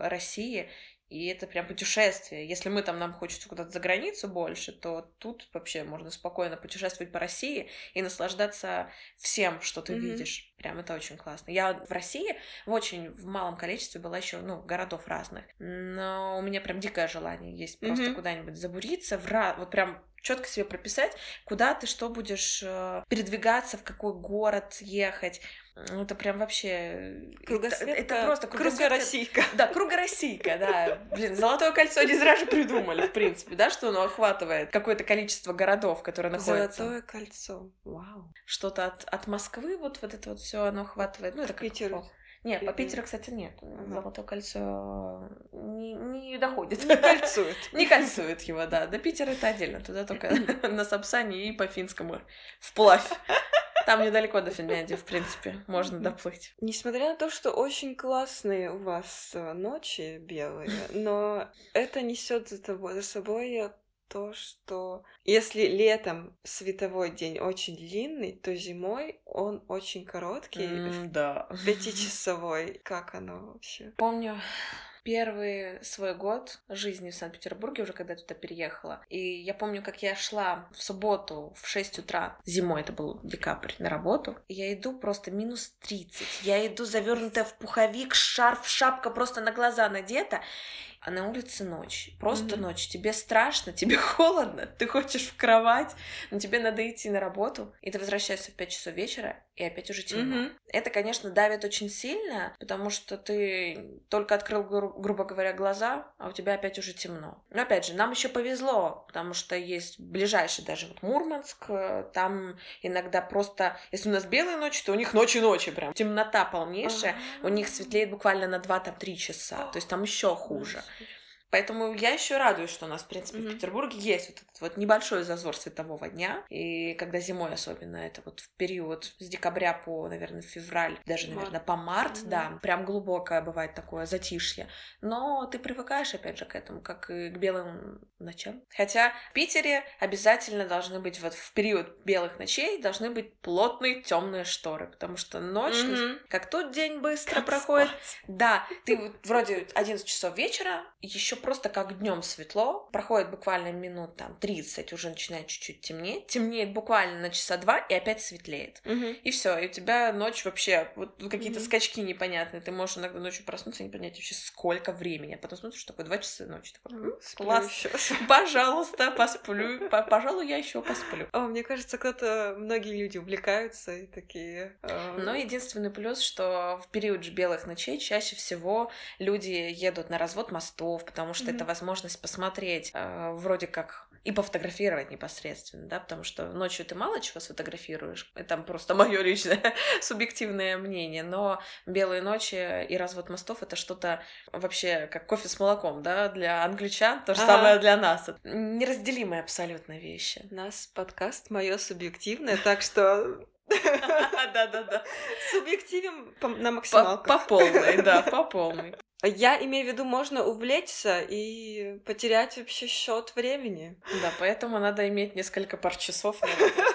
[SPEAKER 1] России, и это прям путешествие. Если мы там, нам хочется куда-то за границу больше, то тут вообще можно спокойно путешествовать по России и наслаждаться всем, что ты mm-hmm. видишь. Прям это очень классно. Я в России в очень в малом количестве была еще, ну, городов разных. Но у меня прям дикое желание есть mm-hmm. просто куда-нибудь забуриться, в ra... вот прям четко себе прописать, куда ты что будешь э, передвигаться, в какой город ехать. Это прям вообще...
[SPEAKER 2] Кругосветка.
[SPEAKER 1] Это, это просто
[SPEAKER 2] кругосветка. Кругороссийка.
[SPEAKER 1] Да, кругороссийка, да. Блин, золотое кольцо не зря же придумали, в принципе, да, что оно охватывает какое-то количество городов, которые находятся.
[SPEAKER 2] Золотое кольцо. Вау.
[SPEAKER 1] Что-то от, от Москвы, вот, вот это вот все оно охватывает. Ну, это
[SPEAKER 2] Питер.
[SPEAKER 1] Нет, по Питеру, кстати, нет. Золотое кольцо не, не доходит.
[SPEAKER 2] Не кольцует.
[SPEAKER 1] Не кольцует его, да. До Питера это отдельно. Туда только на Сапсане и по Финскому вплавь. Там недалеко до Финляндии, в принципе, можно доплыть.
[SPEAKER 2] Несмотря на то, что очень классные у вас э, ночи белые, но это несет за, за собой то, что если летом световой день очень длинный, то зимой он очень короткий,
[SPEAKER 1] mm, да.
[SPEAKER 2] пятичасовой. Как оно вообще?
[SPEAKER 1] Помню, первый свой год жизни в Санкт-Петербурге, уже когда я туда переехала. И я помню, как я шла в субботу в 6 утра, зимой это был декабрь, на работу. И я иду просто минус 30. Я иду завернутая в пуховик, шарф, шапка просто на глаза надета а на улице ночь. Просто mm-hmm. ночь. Тебе страшно, тебе холодно, ты хочешь в кровать, но тебе надо идти на работу, и ты возвращаешься в 5 часов вечера, и опять уже темно. Mm-hmm. Это, конечно, давит очень сильно, потому что ты только открыл, гру- грубо говоря, глаза, а у тебя опять уже темно. Но опять же, нам еще повезло, потому что есть ближайший даже вот Мурманск, э, там иногда просто, если у нас белые ночи, то у них ночи-ночи прям. Темнота полнейшая, у них светлеет буквально на 2-3 часа, то есть там еще хуже. Escucho. Поэтому я еще радуюсь, что у нас, в принципе, mm-hmm. в Петербурге есть вот этот вот небольшой зазор светового дня. И когда зимой особенно, это вот в период с декабря по, наверное, февраль, даже, наверное, по март, mm-hmm. да, прям глубокое бывает такое затишье. Но ты привыкаешь, опять же, к этому, как и к белым ночам. Хотя в Питере обязательно должны быть вот в период белых ночей должны быть плотные темные шторы, потому что ночь, mm-hmm. как тут день быстро как проходит. Спать. Да, ты вот вроде 11 часов вечера, еще просто как днем светло, проходит буквально минут там 30, уже начинает чуть-чуть темнеть, темнеет буквально на часа два и опять светлеет. Угу. И все, и у тебя ночь вообще, вот какие-то угу. скачки непонятные, ты можешь иногда ночью проснуться и не понять вообще сколько времени, а потом смотришь, такое два часа ночи, такой, класс, пожалуйста, посплю, пожалуй, я еще посплю.
[SPEAKER 2] О, мне кажется, кто-то, многие люди увлекаются и такие...
[SPEAKER 1] Э... Но единственный плюс, что в период же белых ночей чаще всего люди едут на развод мостов, потому потому что mm-hmm. это возможность посмотреть, э, вроде как и пофотографировать непосредственно, да, потому что ночью ты мало чего сфотографируешь, это просто мое личное субъективное мнение, но белые ночи и развод мостов это что-то вообще как кофе с молоком, да, для англичан, то же ага. самое для нас. Неразделимые абсолютно вещи.
[SPEAKER 2] У нас подкаст мое субъективное, так что
[SPEAKER 1] да-да-да.
[SPEAKER 2] Субъективен на максималках.
[SPEAKER 1] По полной, да, по полной.
[SPEAKER 2] Я имею в виду, можно увлечься и потерять вообще счет времени.
[SPEAKER 1] Да, поэтому надо иметь несколько пар часов,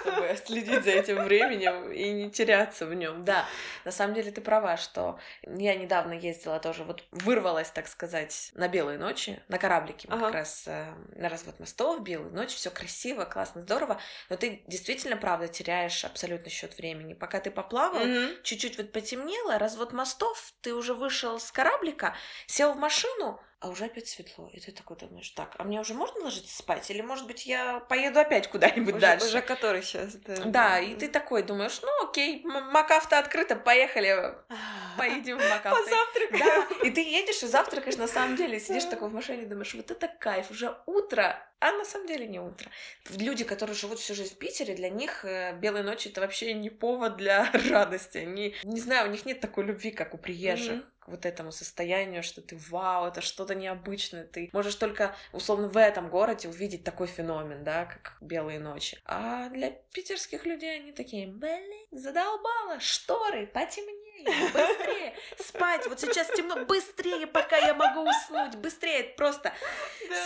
[SPEAKER 1] чтобы следить за этим временем и не теряться в нем. Да, на самом деле ты права, что я недавно ездила тоже, вот вырвалась, так сказать, на белые ночи, на кораблике ага. как раз э, на развод мостов, белые ночи, все красиво, классно, здорово, но ты действительно, правда, теряешь абсолютно счет времени. Пока ты поплавал, mm-hmm. чуть-чуть вот потемнело, развод мостов, ты уже вышел с кораблика, сел в машину, а уже опять светло. И ты такой думаешь, так, а мне уже можно ложиться спать? Или, может быть, я поеду опять куда-нибудь
[SPEAKER 2] уже,
[SPEAKER 1] дальше?
[SPEAKER 2] Уже который сейчас,
[SPEAKER 1] да. Да, и ты такой думаешь, ну окей, Макафта открыта, поехали, поедем в Макафта.
[SPEAKER 2] Позавтракаем.
[SPEAKER 1] Да, и ты едешь и завтракаешь на самом деле, сидишь такой в машине и думаешь, вот это кайф, уже утро, а на самом деле не утро. Люди, которые живут всю жизнь в Питере, для них э, белые ночи это вообще не повод для радости. Они, не знаю, у них нет такой любви, как у приезжих. Mm-hmm вот этому состоянию, что ты вау, это что-то необычное, ты можешь только условно в этом городе увидеть такой феномен, да, как белые ночи. А для питерских людей они такие, блин, задолбала, шторы, потемнее, быстрее, спать, вот сейчас темно, быстрее, пока я могу уснуть, быстрее, просто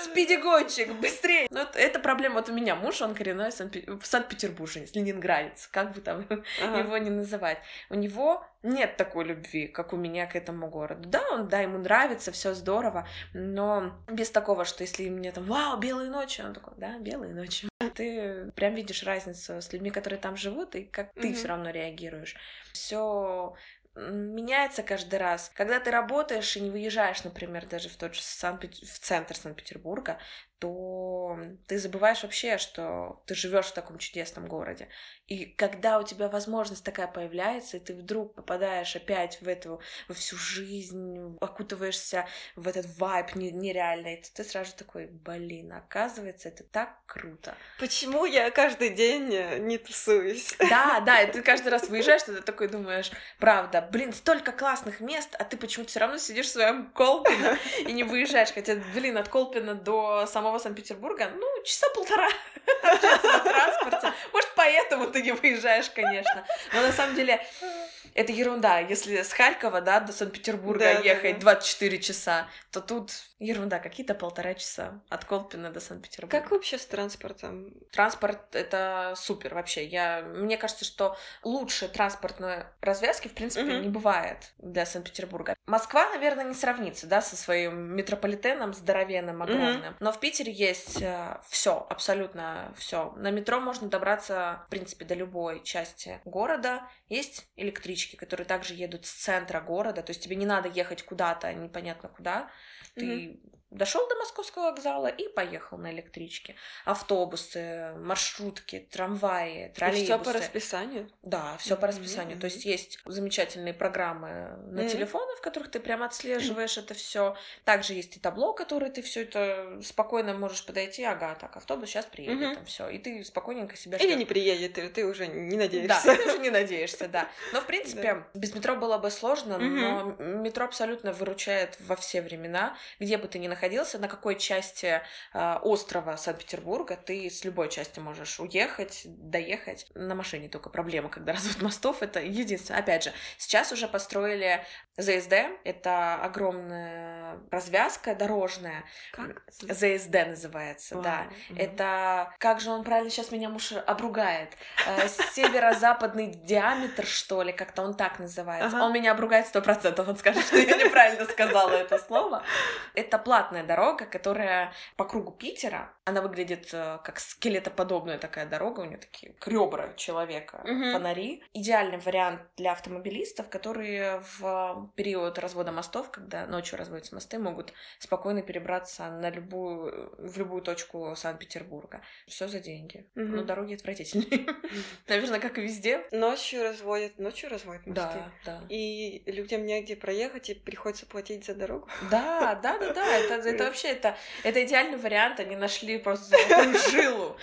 [SPEAKER 1] спидигончик, быстрее. Но это, это проблема вот у меня, муж, он коренной в Санкт-Петербуржец, ленинградец, как бы там ага. его не называть. У него нет такой любви, как у меня к этому городу. Да, он, да, ему нравится, все здорово, но без такого, что если мне там, вау, белые ночи, он такой, да, белые ночи. Ты прям видишь разницу с людьми, которые там живут, и как ты mm-hmm. все равно реагируешь. Все меняется каждый раз. Когда ты работаешь и не выезжаешь, например, даже в тот же Санкт в центр Санкт-Петербурга, то ты забываешь вообще, что ты живешь в таком чудесном городе. И когда у тебя возможность такая появляется, и ты вдруг попадаешь опять в эту, во всю жизнь, окутываешься в этот вайб нереальный, то ты сразу такой, блин, оказывается, это так круто.
[SPEAKER 2] Почему я каждый день э, не тусуюсь?
[SPEAKER 1] Да, да, и ты каждый раз выезжаешь, ты такой думаешь, правда, блин, столько классных мест, а ты почему-то все равно сидишь в своем Колпино и не выезжаешь, хотя, блин, от Колпина до самого Санкт-Петербурга, ну, часа полтора на транспорте. Может, поэтому ты не выезжаешь, конечно. Но на самом деле это ерунда. Если с Харькова, да, до Санкт-Петербурга
[SPEAKER 2] Да, да,
[SPEAKER 1] ехать
[SPEAKER 2] да.
[SPEAKER 1] 24 часа, то тут ерунда, какие-то полтора часа от Колпина до Санкт-Петербурга.
[SPEAKER 2] Как вообще с транспортом?
[SPEAKER 1] Транспорт — это супер вообще. Я... Мне кажется, что лучше транспортной развязки, в принципе,
[SPEAKER 2] Мгм.
[SPEAKER 1] не бывает для Санкт-Петербурга. Москва, наверное, не сравнится, да, со своим метрополитеном здоровенным, огромным. Но в Питере есть все, абсолютно все. На метро можно добраться, в принципе, до любой части города. Есть электрички, которые также едут с центра города, то есть тебе не надо ехать куда-то, непонятно куда. Ты дошел до московского вокзала и поехал на электричке. Автобусы, маршрутки, трамваи, троллейбусы.
[SPEAKER 2] все по расписанию?
[SPEAKER 1] Да, все по
[SPEAKER 2] Мгм,
[SPEAKER 1] расписанию. То есть есть замечательные программы на
[SPEAKER 2] Мгм.
[SPEAKER 1] телефоны, в которых ты прям отслеживаешь это все. Также есть и табло, которое ты все это спокойно можешь подойти. Ага, так, автобус сейчас приедет, там все. И ты спокойненько себя
[SPEAKER 2] Или не приедет, и ты уже не
[SPEAKER 1] Да,
[SPEAKER 2] надеешься.
[SPEAKER 1] ты уже не надеешься, да. Но, в принципе, без метро было бы сложно, но метро абсолютно выручает во все времена. Где бы ты ни находился, на какой части э, острова Санкт-Петербурга, ты с любой части можешь уехать, доехать. На машине только проблема, когда развод мостов, это единственное. Опять же, сейчас уже построили ЗСД, это огромная развязка дорожная.
[SPEAKER 2] Как?
[SPEAKER 1] ЗСД называется, да.
[SPEAKER 2] Вау. Мгм.
[SPEAKER 1] Это, как же он правильно сейчас меня муж обругает, Э, северо-западный диаметр, что ли, как-то он так называется. Он меня обругает сто процентов, он скажет, что я неправильно сказала это слово. Это платная дорога, которая по кругу Питера, она выглядит э, как скелетоподобная такая дорога, у нее такие ребра человека,
[SPEAKER 2] Мгм.
[SPEAKER 1] фонари. Идеальный вариант для автомобилистов, которые в период развода мостов, когда ночью разводятся мосты, могут спокойно перебраться на любую, в любую точку Санкт-Петербурга. Все за деньги.
[SPEAKER 2] Мгм.
[SPEAKER 1] Но дороги отвратительные. Наверное, как и везде.
[SPEAKER 2] Ночью разводят, ночью разводят мосты.
[SPEAKER 1] Да, да.
[SPEAKER 2] И людям негде проехать, и приходится платить за дорогу.
[SPEAKER 1] Да, да, да, да. Это, это вообще это, это идеальный вариант. Они нашли просто жилу.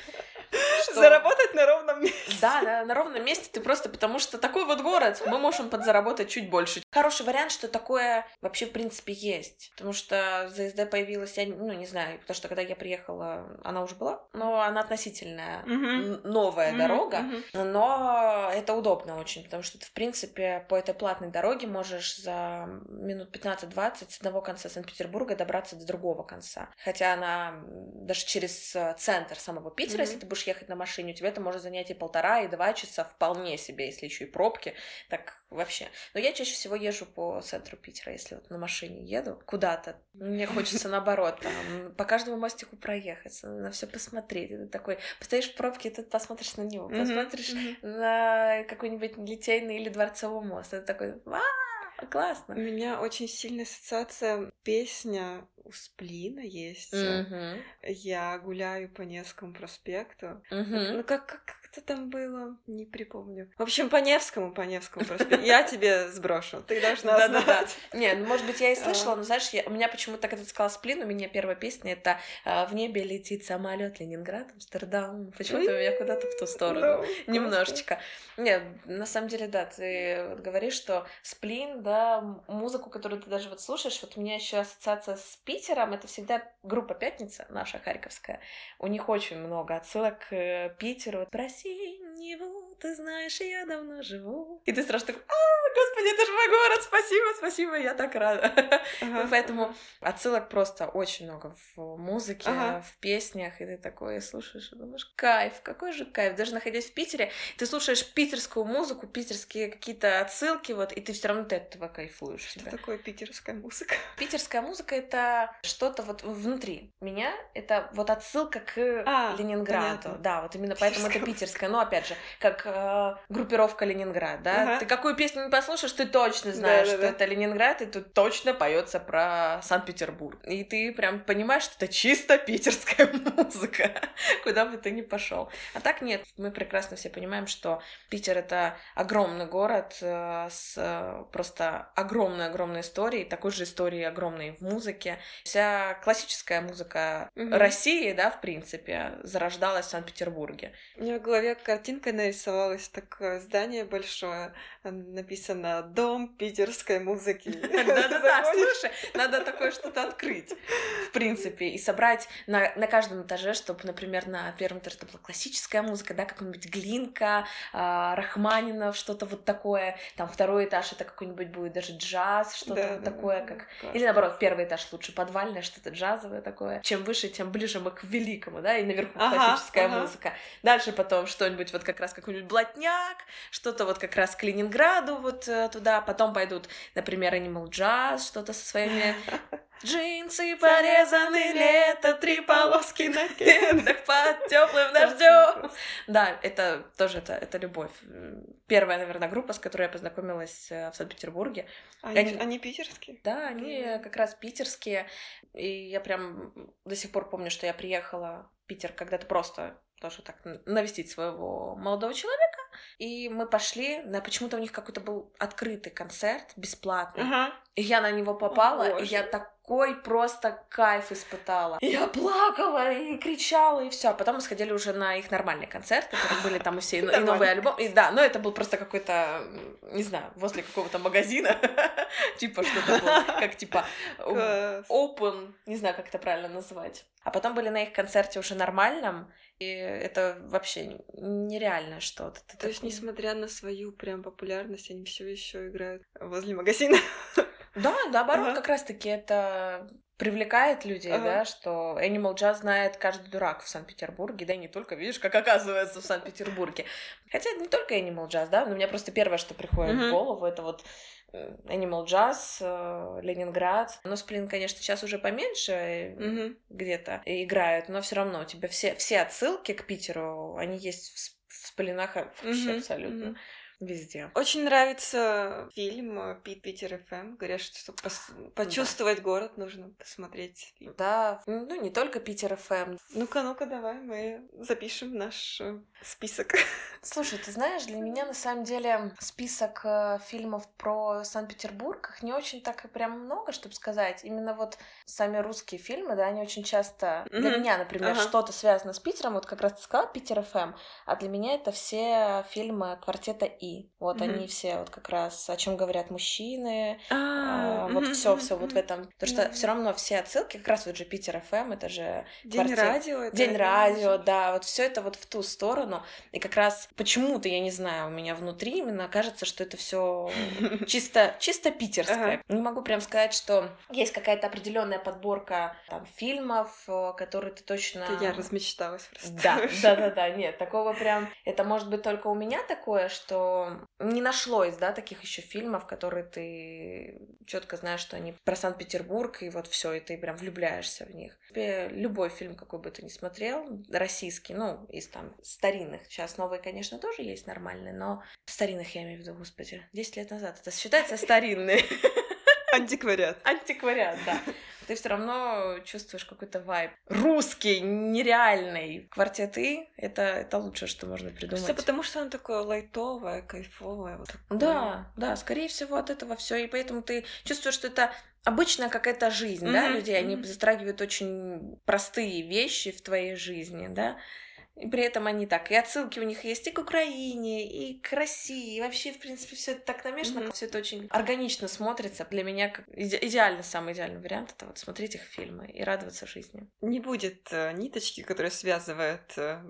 [SPEAKER 1] Что-
[SPEAKER 2] Заработать на ровном месте.
[SPEAKER 1] Да, да, на ровном месте ты просто потому что такой вот город, мы можем подзаработать чуть больше. Хороший вариант, что такое вообще в принципе есть. Потому что ЗСД появилась, я ну не знаю, потому что когда я приехала, она уже была, но она относительная н- новая
[SPEAKER 2] Мгм,
[SPEAKER 1] дорога.
[SPEAKER 2] мгм.
[SPEAKER 1] Но это удобно очень, потому что ты, в принципе, по этой платной дороге можешь за минут 15-20 с одного конца Санкт-Петербурга добраться до другого конца. Хотя она даже через э, центр самого Питера,
[SPEAKER 2] Мгм.
[SPEAKER 1] если ты будешь ехать на машине, у тебя это может занять и полтора, и два часа вполне себе, если еще и пробки, так вообще. Но я чаще всего езжу по центру Питера, если вот на машине еду куда-то. Мне хочется наоборот, там, по каждому мостику проехаться, на все посмотреть. Это такой, постоишь в пробке, и тут посмотришь на него, посмотришь
[SPEAKER 2] мгм.
[SPEAKER 1] на какой-нибудь Литейный или Дворцовый мост. Это такой, классно.
[SPEAKER 2] У меня очень сильная ассоциация песня у Сплина есть.
[SPEAKER 1] Мгм.
[SPEAKER 2] Я гуляю по Невскому проспекту.
[SPEAKER 1] Мгм.
[SPEAKER 2] Ну как, как, как это там было? Не припомню. В общем, по Невскому, по Невскому проспекту. Я тебе сброшу. Ты должна
[SPEAKER 1] Да-да-да.
[SPEAKER 2] знать.
[SPEAKER 1] Не, ну, может быть, я и слышала,
[SPEAKER 2] А.
[SPEAKER 1] но знаешь, я- у меня почему-то, когда ты сказала сплин, у меня первая песня это а, В небе летит самолет Ленинград, Амстердам. Почему-то меня куда-то в ту сторону.
[SPEAKER 2] Ну,
[SPEAKER 1] Немножечко. Нет, на самом деле, да, ты говоришь, что сплин, да, музыку, которую ты даже вот слушаешь, вот у меня еще ассоциация с Питером, это всегда группа Пятница, наша харьковская. У них очень много отсылок к э, Питеру. Про синеву, Ты знаешь, я давно живу. И ты сразу такой, а, господи, это же мой город, спасибо, спасибо, я так рада.
[SPEAKER 2] Ага,
[SPEAKER 1] Поэтому отсылок просто очень много в музыке,
[SPEAKER 2] Ага.
[SPEAKER 1] в песнях, и ты такое слушаешь и думаешь, кайф, какой же кайф. Даже находясь в Питере, ты слушаешь питерскую музыку, питерские какие-то отсылки, вот, и ты все равно от этого кайфуешь.
[SPEAKER 2] Что
[SPEAKER 1] себя.
[SPEAKER 2] такое питерская музыка?
[SPEAKER 1] Питерская музыка это что-то вот внутри меня, это вот отсылка к
[SPEAKER 2] А,
[SPEAKER 1] Ленинграду.
[SPEAKER 2] понятно.
[SPEAKER 1] Да, вот именно поэтому это
[SPEAKER 2] Питерская
[SPEAKER 1] питерская. Но опять же, как э, группировка Ленинград, да.
[SPEAKER 2] Ага.
[SPEAKER 1] Ты какую песню не послушаешь, ты точно знаешь, что
[SPEAKER 2] Да-да-да.
[SPEAKER 1] это Ленинград, и тут точно поется про Санкт-Петербург. И ты прям понимаешь, что это чисто питерская музыка, куда бы ты ни пошел. А так нет, мы прекрасно все понимаем, что Питер это огромный город э, с э, просто огромной-огромной историей, такой же историей огромной в музыке. Вся классическая музыка
[SPEAKER 2] Мгм.
[SPEAKER 1] России, да, в принципе, зарождалась в Санкт-Петербурге.
[SPEAKER 2] У меня в голове картинка нарисовалась, такое здание большое, а, записаться на дом питерской музыки.
[SPEAKER 1] Да-да-да, слушай, надо такое что-то открыть, в принципе, и собрать на, на каждом этаже, чтобы, например, на первом этаже была классическая музыка, да, какой-нибудь Глинка, э, Рахманинов, что-то вот такое. Там второй этаж это какой-нибудь будет даже джаз, что-то да, вот да, такое, как... Классно. Или наоборот, первый этаж лучше подвальное, что-то джазовое такое. Чем выше, тем ближе мы к великому, да, и наверху ага, классическая ага. музыка. Дальше потом что-нибудь вот как раз какой-нибудь блатняк, что-то вот как раз к Ленинграду вот э, туда, потом пойдут, например, Animal Jazz, что-то со своими Джинсы порезаны, лето, три полоски на кедах под теплым дождем. Да, это тоже это, это любовь. Первая, наверное, группа, с которой я познакомилась э, в Санкт-Петербурге.
[SPEAKER 2] Они, они... они питерские?
[SPEAKER 1] Да, они как раз питерские. И я прям до сих пор помню, что я приехала в Питер когда-то просто тоже так навестить своего молодого человека. И мы пошли, на почему-то у них какой-то был открытый концерт, бесплатный. Ага. И я на него попала, О, и я такой просто кайф испытала. Я плакала и кричала, и все. Потом мы сходили уже на их нормальный концерт, которые были там и все, и, и новый альбом. И да, но это был просто какой-то, не знаю, возле какого-то магазина. Типа что-то было, как типа open, не знаю, как это правильно назвать. А потом были на их концерте уже нормальном, и это вообще нереально что-то.
[SPEAKER 2] То есть, несмотря на свою прям популярность, они все еще играют возле магазина.
[SPEAKER 1] Да, наоборот, ага. как раз-таки это привлекает людей, ага. да, что Animal Jazz знает каждый дурак в Санкт-Петербурге, да и не только, видишь, как оказывается в Санкт-Петербурге. Хотя это не только Animal Jazz, да, но у меня просто первое, что приходит mm-hmm. в голову, это вот э, Animal Jazz, э, Ленинград. Но Сплин, конечно, сейчас уже поменьше mm-hmm. где-то играют, но все равно у тебя все, все отсылки к Питеру, они есть в, в Сплинах вообще mm-hmm. абсолютно. Mm-hmm везде.
[SPEAKER 2] Очень нравится фильм э, Пит Питер ФМ. Говорят, что чтобы пос- почувствовать да. город, нужно посмотреть фильм.
[SPEAKER 1] Да, ну не только Питер ФМ.
[SPEAKER 2] Ну-ка, ну-ка, давай мы запишем наш э, список.
[SPEAKER 1] Слушай, ты знаешь, для меня на самом деле список э, фильмов про Санкт-Петербург их не очень так и прям много, чтобы сказать. Именно вот сами русские фильмы, да, они очень часто mm-hmm. для меня, например, ага. что-то связано с Питером. Вот как раз ты сказала Питер ФМ, а для меня это все фильмы квартета И вот mm-hmm. они все вот как раз о чем говорят мужчины, а, вот все, все вот в этом. Потому что все равно все отсылки, как раз вот же Питер ФМ, это же
[SPEAKER 2] День радио.
[SPEAKER 1] День радио, да, вот все это вот в ту сторону. И как раз почему-то, я не знаю, у меня внутри именно кажется, что это все чисто, чисто питерское. Не могу прям сказать, что есть какая-то определенная подборка там, фильмов, э, которые ты точно...
[SPEAKER 2] Я размечталась просто.
[SPEAKER 1] Да, да, да, да, нет, такого прям... Это может быть только у меня такое, что не нашлось, да, таких еще фильмов, которые ты четко знаешь, что они про Санкт-Петербург, и вот все, и ты прям влюбляешься в них. Любой фильм, какой бы ты ни смотрел, российский, ну, из там старинных, сейчас новые, конечно, тоже есть нормальные, но старинных я имею в виду, господи, 10 лет назад, это считается старинные.
[SPEAKER 2] Антиквариат.
[SPEAKER 1] Антиквариат, да ты все равно чувствуешь какой-то вайб. Русский, нереальный. Квартеты — это, это лучшее, что можно придумать.
[SPEAKER 2] Все потому, что он такое лайтовое, кайфовое. Вот такое.
[SPEAKER 1] Да, да, скорее всего от этого все, и поэтому ты чувствуешь, что это обычная какая-то жизнь, mm-hmm. да, людей. Они затрагивают очень простые вещи в твоей жизни, да. И при этом они так, и отсылки у них есть и к Украине, и к России, и вообще, в принципе, все это так намешано, mm-hmm. все это очень органично смотрится. Для меня как иде- идеальный, самый идеальный вариант это вот смотреть их фильмы и радоваться жизни.
[SPEAKER 2] Не будет э, ниточки, которая связывает э,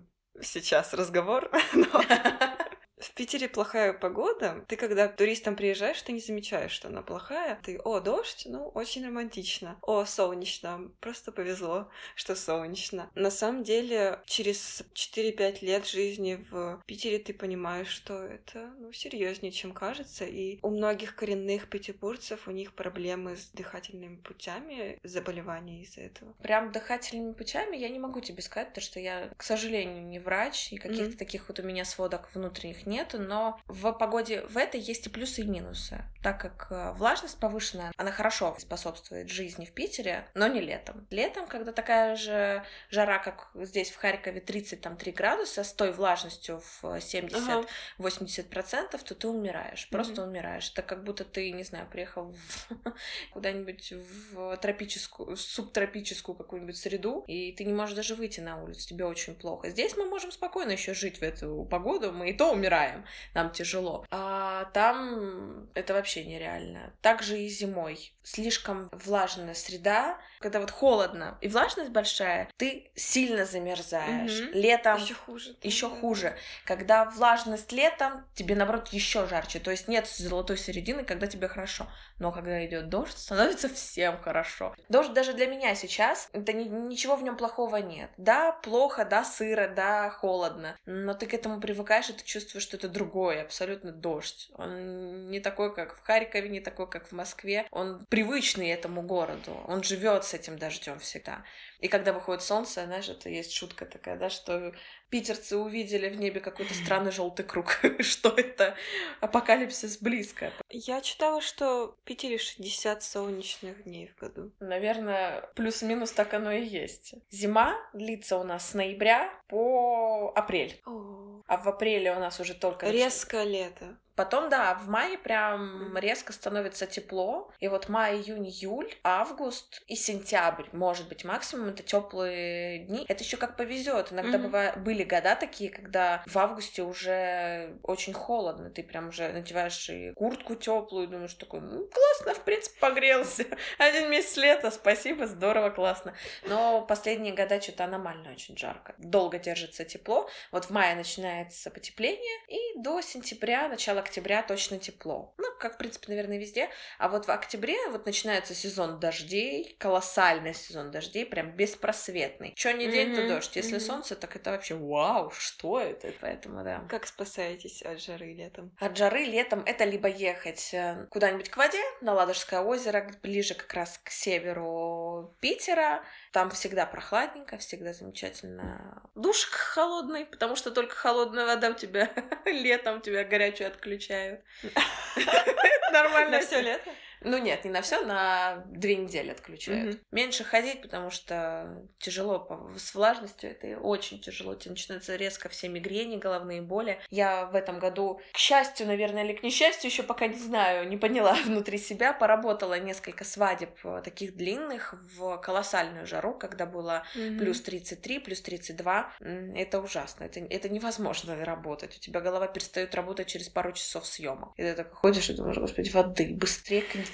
[SPEAKER 2] сейчас разговор, но в Питере плохая погода. Ты когда туристам приезжаешь, ты не замечаешь, что она плохая. Ты, о, дождь, ну, очень романтично. О, солнечно. Просто повезло, что солнечно. На самом деле, через 4-5 лет жизни в Питере ты понимаешь, что это, ну, серьезнее, чем кажется. И у многих коренных петербургцев у них проблемы с дыхательными путями, заболевания из-за этого.
[SPEAKER 1] Прям дыхательными путями я не могу тебе сказать, потому что я, к сожалению, не врач, и каких-то mm-hmm. таких вот у меня сводок внутренних нету, но в погоде в этой есть и плюсы, и минусы. Так как э, влажность повышенная, она хорошо способствует жизни в Питере, но не летом. Летом, когда такая же жара, как здесь в Харькове, 33 градуса, с той влажностью в 70-80%, ага. то ты умираешь, просто mm-hmm. умираешь. Это как будто ты, не знаю, приехал куда-нибудь в тропическую, в субтропическую какую-нибудь среду, и ты не можешь даже выйти на улицу, тебе очень плохо. Здесь мы можем спокойно еще жить в эту погоду, мы и то умираем умираем, нам тяжело. А там это вообще нереально. Также и зимой. Слишком влажная среда, когда вот холодно и влажность большая, ты сильно замерзаешь.
[SPEAKER 2] Мгм.
[SPEAKER 1] Летом
[SPEAKER 2] Еще хуже. да,
[SPEAKER 1] еще
[SPEAKER 2] да.
[SPEAKER 1] хуже. Когда влажность летом, тебе наоборот еще жарче. То есть нет золотой середины, когда тебе хорошо. Но когда идет дождь, становится всем хорошо. Дождь даже для меня сейчас, это ни- ничего в нем плохого нет. Да, плохо, да, сыро, да, холодно. Но ты к этому привыкаешь, и ты чувствуешь, что это другой, абсолютно дождь. Он не такой, как в Харькове, не такой, как в Москве. Он привычный этому городу. Он живет с этим дождем всегда. И когда выходит солнце, знаешь, это есть шутка такая, да, что питерцы увидели в небе какой-то странный желтый круг. Что это? Апокалипсис близко.
[SPEAKER 2] Я читала, что в Питере 60 солнечных дней в году.
[SPEAKER 1] Наверное, плюс-минус так оно и есть. Зима длится у нас с ноября по апрель.
[SPEAKER 2] О,
[SPEAKER 1] А в апреле у нас уже только...
[SPEAKER 2] резко лето.
[SPEAKER 1] Потом, да, в мае прям резко становится тепло. И вот май, июнь, июль, август и сентябрь, может быть, максимум это теплые дни. Это еще как повезет. Иногда
[SPEAKER 2] Мгм.
[SPEAKER 1] бывает, были года такие, когда в августе уже очень холодно. Ты прям уже надеваешь и куртку теплую, думаешь такой, ну, классно, в принципе, погрелся. Один месяц лета, спасибо, здорово, классно. Но последние года что-то аномально очень жарко. Долго держится тепло. Вот в мае начинается потепление, и до сентября, начала октября точно тепло. Ну, как, в принципе, наверное, везде. А вот в октябре вот начинается сезон дождей, колоссальный сезон дождей, прям беспросветный. Что не день, то дождь. Если солнце, так это вообще вау, что это? Поэтому, да.
[SPEAKER 2] Как спасаетесь от жары летом?
[SPEAKER 1] От жары летом это либо ехать э, куда-нибудь к воде, на Ладожское озеро, ближе как раз к северу Питера. Там всегда прохладненько, всегда замечательно. Душик холодный, потому что только холодная вода у тебя летом тебя горячую отключают. Нормально.
[SPEAKER 2] На все лето?
[SPEAKER 1] Ну нет, не на все, на две недели отключают.
[SPEAKER 2] Мгм.
[SPEAKER 1] Меньше ходить, потому что тяжело с влажностью, это очень тяжело. Тебе начинаются резко все мигрени, головные боли. Я в этом году, к счастью, наверное, или к несчастью, еще пока не знаю, не поняла внутри себя, поработала несколько свадеб э, таких длинных в колоссальную жару, когда было плюс 33, плюс 32. М, Это ужасно, это, это невозможно работать. У тебя голова перестает работать через пару часов съемок. И ты так ходишь и думаешь, господи, воды, быстрее кондиционер,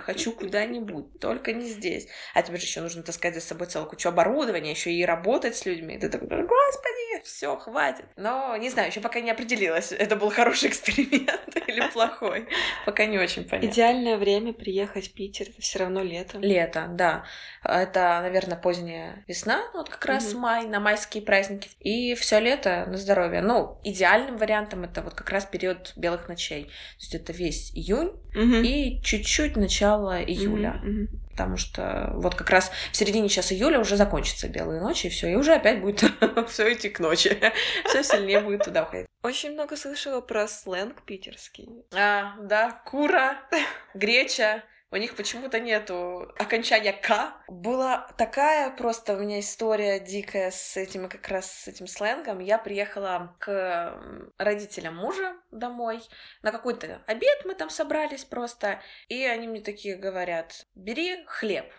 [SPEAKER 1] хочу куда-нибудь, только не здесь. А тебе же еще нужно таскать за собой целую кучу оборудования, еще и работать с людьми. Ты такой, господи, все, хватит. Но не знаю, еще пока не определилась, это был хороший эксперимент или плохой. Пока не очень понятно.
[SPEAKER 2] Идеальное время приехать в Питер, это все равно лето.
[SPEAKER 1] Лето, да. Это, наверное, поздняя весна, вот как раз май, на майские праздники. И все лето на здоровье. Ну, идеальным вариантом это вот как раз период белых ночей. То есть это весь июнь и чуть-чуть начало июля.
[SPEAKER 2] Мгм.
[SPEAKER 1] Потому что вот как раз в середине сейчас июля уже закончатся белые ночи, и все, и уже опять будет все идти к ночи. Все сильнее будет туда уходить.
[SPEAKER 2] Очень много слышала про сленг питерский.
[SPEAKER 1] А, да, кура, греча. У них почему-то нету окончания «к». Была такая просто у меня история дикая с этим как раз с этим сленгом. Я приехала к родителям мужа домой на какой-то обед, мы там собрались просто, и они мне такие говорят, бери хлеб.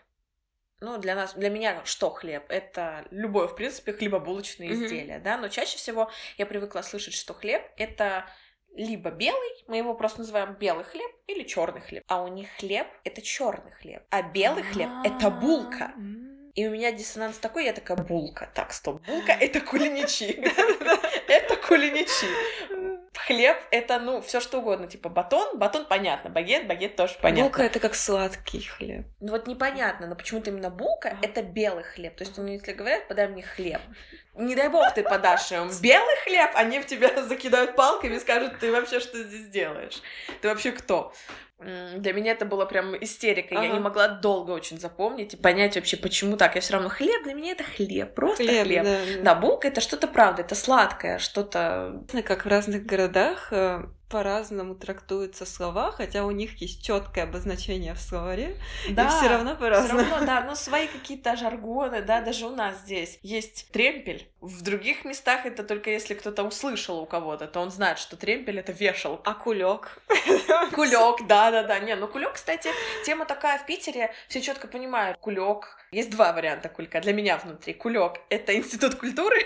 [SPEAKER 1] Ну, для нас, для меня что хлеб? Это любое, в принципе, хлебобулочное
[SPEAKER 2] Мгм.
[SPEAKER 1] изделие, да, но чаще всего я привыкла слышать, что хлеб — это либо белый, мы его просто называем белый хлеб, или черный хлеб. А у них хлеб — это черный хлеб, а белый хлеб — это булка.
[SPEAKER 2] М.
[SPEAKER 1] И у меня диссонанс такой, я такая, булка. Так, стоп, булка — это кулиничи. Это кулиничи. Хлеб — это, ну, все что угодно. Типа батон, батон понятно, багет, багет тоже понятно.
[SPEAKER 2] Булка это как сладкий хлеб.
[SPEAKER 1] Ну вот непонятно, но почему-то именно булка
[SPEAKER 2] Ага.
[SPEAKER 1] это белый хлеб. То есть, ну, если говорят, подай мне хлеб. Не дай бог ты подашь им белый хлеб, они в тебя закидают палками и скажут, ты вообще что здесь делаешь? Ты вообще кто? Для меня это было прям истерика. Я
[SPEAKER 2] Ага.
[SPEAKER 1] не могла долго очень запомнить и понять вообще, почему так. Я все равно хлеб для меня это хлеб, просто хлеб.
[SPEAKER 2] Хлеб, да,
[SPEAKER 1] Да, булка это что-то правда, это сладкое, что-то
[SPEAKER 2] Как в разных городах э, по-разному трактуются слова, хотя у них есть четкое обозначение в словаре, и все равно
[SPEAKER 1] Все
[SPEAKER 2] по-разному.
[SPEAKER 1] равно, да, но свои какие-то жаргоны, да, даже у нас здесь есть тремпель. В других местах это только если кто-то услышал у кого-то, то он знает, что тремпель это вешалка.
[SPEAKER 2] А кулек?
[SPEAKER 1] Кулек, да, да, да. Не, ну кулек, кстати, тема такая в Питере, все четко понимают. Кулек. Есть два варианта кулька для меня внутри. Кулек это институт культуры.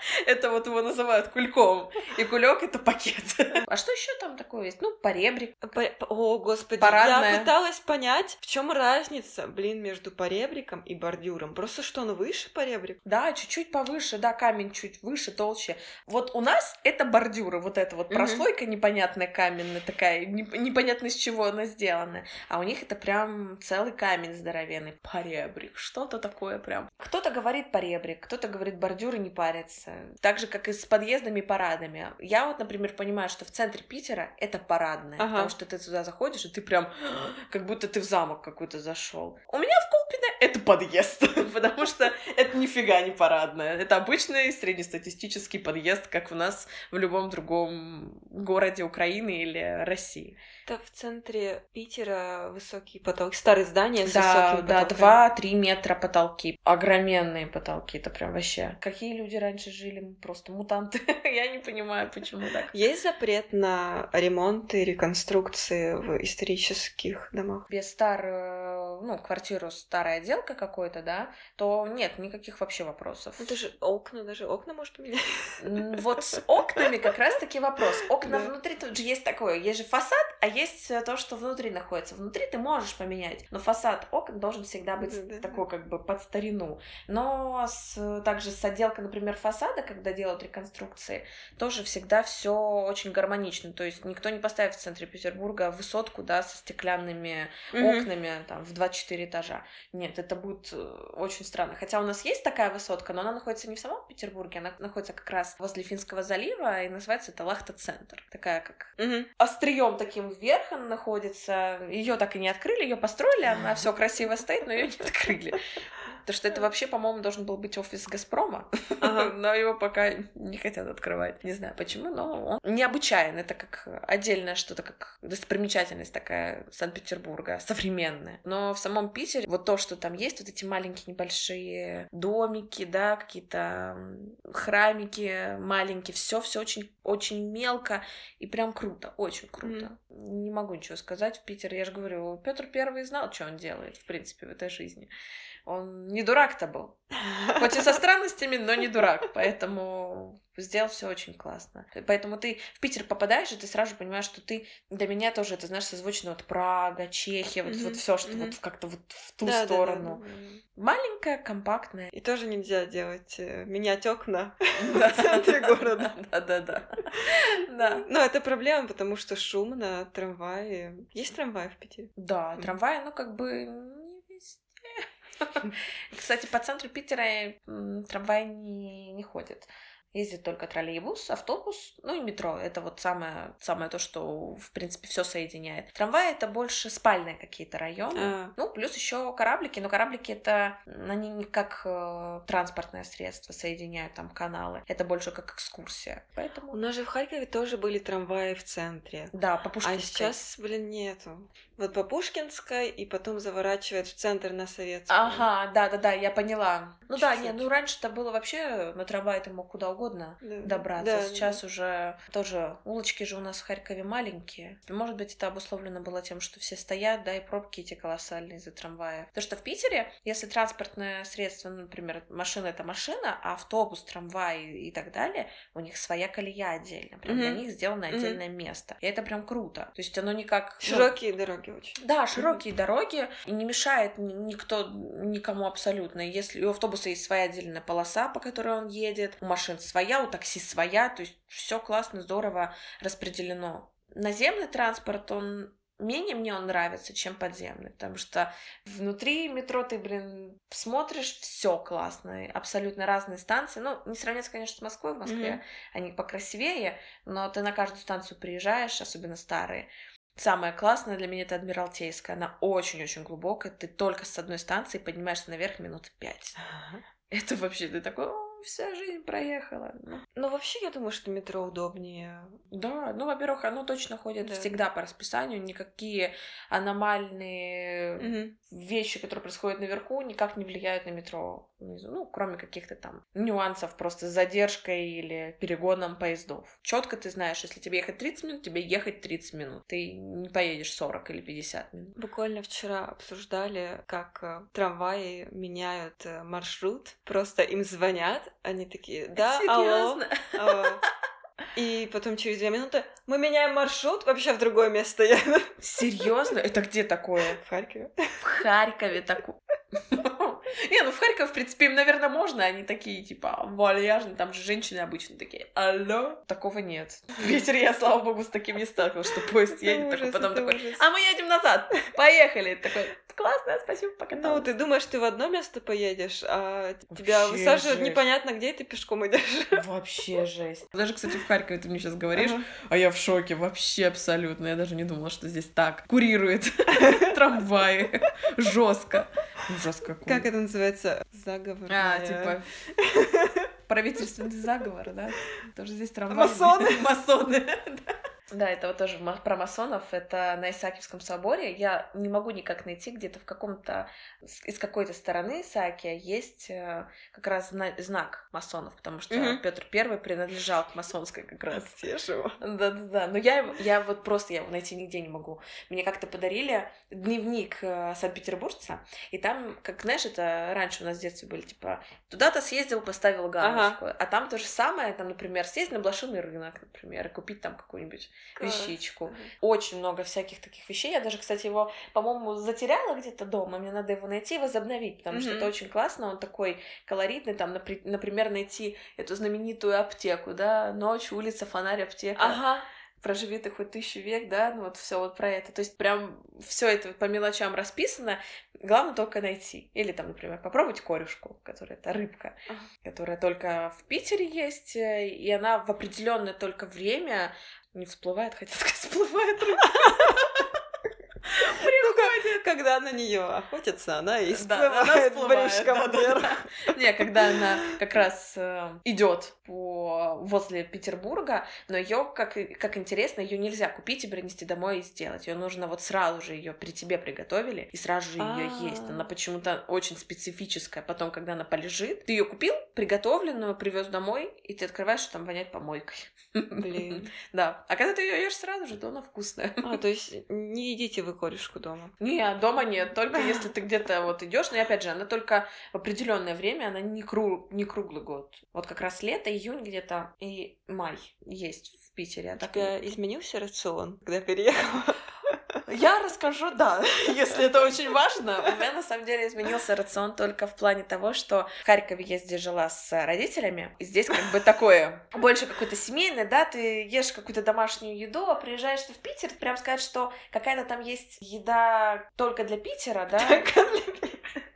[SPEAKER 1] Это вот его называют кульком. И кулек это пакет. А что еще там такое есть? Ну, поребрик.
[SPEAKER 2] О, господи,
[SPEAKER 1] Парадная.
[SPEAKER 2] я пыталась понять, в чем разница, блин, между поребриком и бордюром. Просто что он выше поребрик?
[SPEAKER 1] Да, чуть-чуть повыше, да, камень чуть выше, толще. Вот у нас это бордюры, вот эта вот прослойка непонятная каменная такая, неп- непонятно из чего она сделана. А у них это прям целый камень здоровенный. Поребрик, что-то такое прям. Кто-то говорит поребрик, кто-то говорит бордюры не парятся. Так же, как и с подъездами и парадами. Я вот, например, понимаю, что в центре Питера это парадное,
[SPEAKER 2] Ага.
[SPEAKER 1] потому что ты туда заходишь, и ты прям как будто ты в замок какой-то зашел. У меня в Колпино это подъезд, потому что это нифига не парадное. Это обычный среднестатистический подъезд, как у нас в любом другом городе Украины или России.
[SPEAKER 2] Это в центре Питера высокий потолок, старые здания с
[SPEAKER 1] Да,
[SPEAKER 2] высокими
[SPEAKER 1] да. 2-3 метра потолки. Огроменные потолки, это прям вообще. Какие люди раньше жили? Просто мутанты. Я не понимаю, почему так.
[SPEAKER 2] Есть запрет на ремонт и реконструкции в исторических домах?
[SPEAKER 1] без старую, ну, квартиру старая отделка какой-то, да, то нет никаких вообще вопросов.
[SPEAKER 2] Это же окна, даже окна может поменять.
[SPEAKER 1] Вот с окнами как раз-таки вопрос. Окна
[SPEAKER 2] Да.
[SPEAKER 1] внутри тут же есть такое. Есть же фасад, а есть э, то, что внутри находится. Внутри ты можешь поменять, но фасад окон должен всегда быть
[SPEAKER 2] Да-да-да.
[SPEAKER 1] такой как бы под старину. Но с, также с отделкой, например, фасада, когда делают реконструкции, тоже всегда все очень гармонично. То есть никто не поставит в центре Петербурга высотку, да, со стеклянными окнами там в 24 этажа. Нет, это будет э, очень странно. Хотя у нас есть такая высотка, но она находится не в самом Петербурге, она находится как раз возле Финского залива, и называется это Лахта-центр. Такая как
[SPEAKER 2] Мгм.
[SPEAKER 1] острием таким вверх она находится. Ее так и не открыли, ее построили, она все красиво стоит, но ее не открыли. Потому что это вообще, по-моему, должен был быть офис Газпрома,
[SPEAKER 2] Ага.
[SPEAKER 1] но его пока не хотят открывать. Не знаю почему, но он необычайный. Это как отдельное что-то, как достопримечательность такая Санкт-Петербурга, современная. Но в самом Питере вот то, что там есть, вот эти маленькие небольшие домики, да, какие-то храмики маленькие, все, все очень, очень мелко и прям круто, очень круто. Не могу ничего сказать. В Питере, я же говорю, Петр Первый знал, что он делает, в принципе, в этой жизни. Он не дурак-то был. Хоть и со странностями, но не дурак. Поэтому сделал все очень классно. Поэтому ты в Питер попадаешь, и ты сразу же понимаешь, что ты для меня тоже это, знаешь, созвучно вот Прага, Чехия, вот, вот все, что вот как-то вот в ту
[SPEAKER 2] Да, да, да,
[SPEAKER 1] сторону.
[SPEAKER 2] да, да.
[SPEAKER 1] Маленькая, компактная.
[SPEAKER 2] И тоже нельзя делать, э, менять окна.
[SPEAKER 1] Да,
[SPEAKER 2] центре города.
[SPEAKER 1] Да, да, да.
[SPEAKER 2] Но это проблема, потому что шумно, трамваи. Есть трамваи в Питере?
[SPEAKER 1] Да, трамваи, ну, как бы. Кстати, по центру Питера трамвай не, не ходит. Ездит только троллейбус, автобус, ну и метро. Это вот самое, самое то, что, в принципе, все соединяет. Трамвай это больше спальные какие-то районы.
[SPEAKER 2] А.
[SPEAKER 1] Ну, плюс еще кораблики, но кораблики это они не как э, транспортное средство соединяют там каналы. Это больше как экскурсия.
[SPEAKER 2] У
[SPEAKER 1] Поэтому.
[SPEAKER 2] нас же в Харькове тоже были трамваи в центре.
[SPEAKER 1] Да, по
[SPEAKER 2] А
[SPEAKER 1] Пушкинской.
[SPEAKER 2] сейчас, блин, нету. Вот по Пушкинской и потом заворачивает в центр на Советскую.
[SPEAKER 1] Ага, да, да, да, я поняла. Ну да,
[SPEAKER 2] Чуть-чуть.
[SPEAKER 1] не, ну раньше-то было вообще на трамвае ты мог куда угодно
[SPEAKER 2] Да.
[SPEAKER 1] добраться.
[SPEAKER 2] Да,
[SPEAKER 1] Сейчас уже тоже улочки же у нас в Харькове маленькие. Может быть, это обусловлено было тем, что все стоят, да, и пробки эти колоссальные из-за трамвая. Потому что в Питере, если транспортное средство, ну, например, машина это машина, а автобус, трамвай и так далее, у них своя колея отдельно. Прям для
[SPEAKER 2] Мгм.
[SPEAKER 1] них сделано
[SPEAKER 2] Мгм.
[SPEAKER 1] отдельное место. И это прям круто. То есть оно не как... ну,
[SPEAKER 2] Широкие дороги очень.
[SPEAKER 1] да, широкие дороги, и не мешает ни- никто никому абсолютно. Если у автобуса есть своя отдельная полоса, по которой он едет, у машин своя, у такси своя, то есть все классно, здорово распределено. Наземный транспорт, он менее мне он нравится, чем подземный, потому что внутри метро ты, блин, смотришь, все классно, абсолютно разные станции. Ну, не сравнится, конечно, с Москвой, в Москве
[SPEAKER 2] Мгм.
[SPEAKER 1] они покрасивее, но ты на каждую станцию приезжаешь, особенно старые. Самое классное для меня это Адмиралтейская. Она очень-очень глубокая. Ты только с одной станции поднимаешься наверх минут пять. Это вообще ты такой, «О, вся жизнь проехала. Ну,
[SPEAKER 2] Ну, вообще, я думаю, что метро удобнее.
[SPEAKER 1] да, ну, во-первых, оно точно ходит
[SPEAKER 2] Да.
[SPEAKER 1] всегда по расписанию. Никакие аномальные
[SPEAKER 2] Мгм.
[SPEAKER 1] вещи, которые происходят наверху, никак не влияют на метро внизу. Ну, кроме каких-то там нюансов просто с задержкой или перегоном поездов. Четко ты знаешь, если тебе ехать 30 минут, тебе ехать 30 минут. Ты не поедешь 40 или 50 минут.
[SPEAKER 2] Буквально вчера обсуждали, как э, трамваи меняют э, маршрут. Просто им звонят, Они такие, да, алло,
[SPEAKER 1] Серьезно?
[SPEAKER 2] алло. И потом через две минуты мы меняем маршрут, вообще в другое место.
[SPEAKER 1] Серьезно? Это где такое?
[SPEAKER 2] В Харькове.
[SPEAKER 1] В Харькове такое. Не, ну в Харьков, в принципе, им, наверное, можно, они такие, типа, вальяжные, там же женщины обычно такие, алло? Такого нет. В Питере я, слава богу, с таким не сталкивалась, что поезд едет, такой, потом такой, а мы едем назад, поехали. Такой, классно, спасибо,
[SPEAKER 2] Ну,
[SPEAKER 1] покаталась.
[SPEAKER 2] ты думаешь, ты в одно место поедешь, а тебя высаживают непонятно где, и ты пешком идешь.
[SPEAKER 1] Вообще жесть. Даже, кстати, в Харькове ты мне сейчас говоришь, а я в шоке, вообще абсолютно. Я даже не думала, что здесь так курирует трамваи. Жестко. Жестко.
[SPEAKER 2] Как это называется? Заговор.
[SPEAKER 1] А, типа правительственный заговор, да? Тоже здесь трамваи.
[SPEAKER 2] Масоны.
[SPEAKER 1] Масоны. да. Да, это вот тоже про масонов. Это на Исаакиевском соборе. Я не могу никак найти где-то в каком-то... Из какой-то стороны Исаакия есть э, как раз зна- знак масонов, потому что
[SPEAKER 2] Мгм.
[SPEAKER 1] Петр Первый принадлежал к масонской как раз.
[SPEAKER 2] Стешево.
[SPEAKER 1] Да-да-да, но я, я вот просто я его найти нигде не могу. Мне как-то подарили дневник э, Санкт-Петербуржца, и там, как знаешь, это раньше у нас в детстве были, типа, туда-то съездил, поставил галочку, а там то же самое, там, например, съездить на блошиный рынок, например, и купить там какую-нибудь вещичку. Очень много всяких таких вещей. Я даже, кстати, его, по-моему, затеряла где-то дома. Мне надо его найти и возобновить, потому что
[SPEAKER 2] Мгм.
[SPEAKER 1] это очень классно. Он такой колоритный. Там, напри- например, найти эту знаменитую аптеку, да, ночь, улица, фонарь, аптека.
[SPEAKER 2] Ага.
[SPEAKER 1] Проживи ты хоть тысячу век, да, ну вот все вот про это. То есть прям все это по мелочам расписано. Главное только найти. Или там, например, попробовать корюшку, которая это рыбка, которая только в Питере есть, э, и она в определенное только время не всплывает, хотя сказать, всплывает. Приходит.
[SPEAKER 2] Когда на нее охотятся, она и всплывает брюшком
[SPEAKER 1] да, да,
[SPEAKER 2] вверх.
[SPEAKER 1] да. Не, когда она как раз идет по возле Петербурга, но ее, как, как интересно, ее нельзя купить и принести домой и сделать. Ее нужно вот сразу же ее при тебе приготовили и сразу же ее
[SPEAKER 2] А.
[SPEAKER 1] есть. Она почему-то очень специфическая. Потом, когда она полежит, ты ее купил, приготовленную, привез домой, и ты открываешь, что там воняет помойкой.
[SPEAKER 2] Блин.
[SPEAKER 1] Да. А когда ты ее ешь сразу же, то она вкусная.
[SPEAKER 2] А, то есть не едите вы корешку дома?
[SPEAKER 1] Не, дома нет, только если ты где-то вот идешь, но и опять же, она только в определенное время, она не, кру- не круглый год. Вот как раз лето, июнь где-то и май есть в Питере. А
[SPEAKER 2] У
[SPEAKER 1] так
[SPEAKER 2] тебя изменился рацион, когда переехала?
[SPEAKER 1] Я расскажу, да, если это очень важно. У меня на самом деле изменился рацион только в плане того, что в Харькове я здесь жила с родителями, и здесь как бы такое больше какое-то семейное, да, ты ешь какую-то домашнюю еду, а приезжаешь ты в Питер, прям сказать, что какая-то там есть еда только для Питера, да,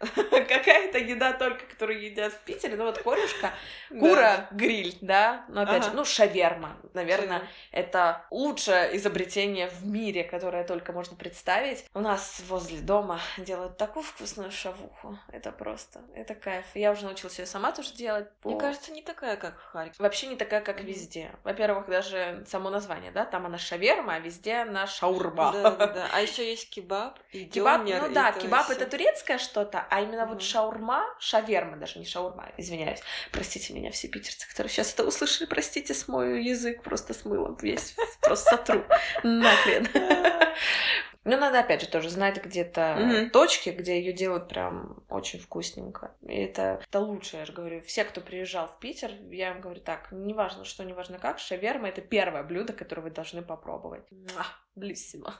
[SPEAKER 1] какая-то еда только, которую едят в Питере, ну вот корюшка, кура, гриль, да, но опять же, ну шаверма, наверное, это лучшее изобретение в мире, которое только можно представить. У нас возле дома делают такую вкусную шавуху. Это просто, это кайф. Я уже научилась ее сама тоже делать.
[SPEAKER 2] Мне кажется, не такая, как в Харькове.
[SPEAKER 1] Вообще не такая, как везде. Во-первых, даже само название, да, там она шаверма, а везде она шаурма.
[SPEAKER 2] Да, да, да. А еще есть кебаб и
[SPEAKER 1] Кебаб, ну да, кебаб это турецкое что-то, а именно вот
[SPEAKER 2] Мгм.
[SPEAKER 1] шаурма, шаверма, даже не шаурма, извиняюсь. Простите меня, все питерцы, которые сейчас это услышали, простите, смою язык просто с мылом весь, просто сотру. Нахрен. Ну, надо, опять же, тоже знать где-то
[SPEAKER 2] Мгм.
[SPEAKER 1] точки, где ее делают прям очень вкусненько. И это, это лучше, я же говорю. Все, кто приезжал в Питер, я им говорю так, неважно что, неважно как, шаверма — это первое блюдо, которое вы должны попробовать. Муа, Блиссимо.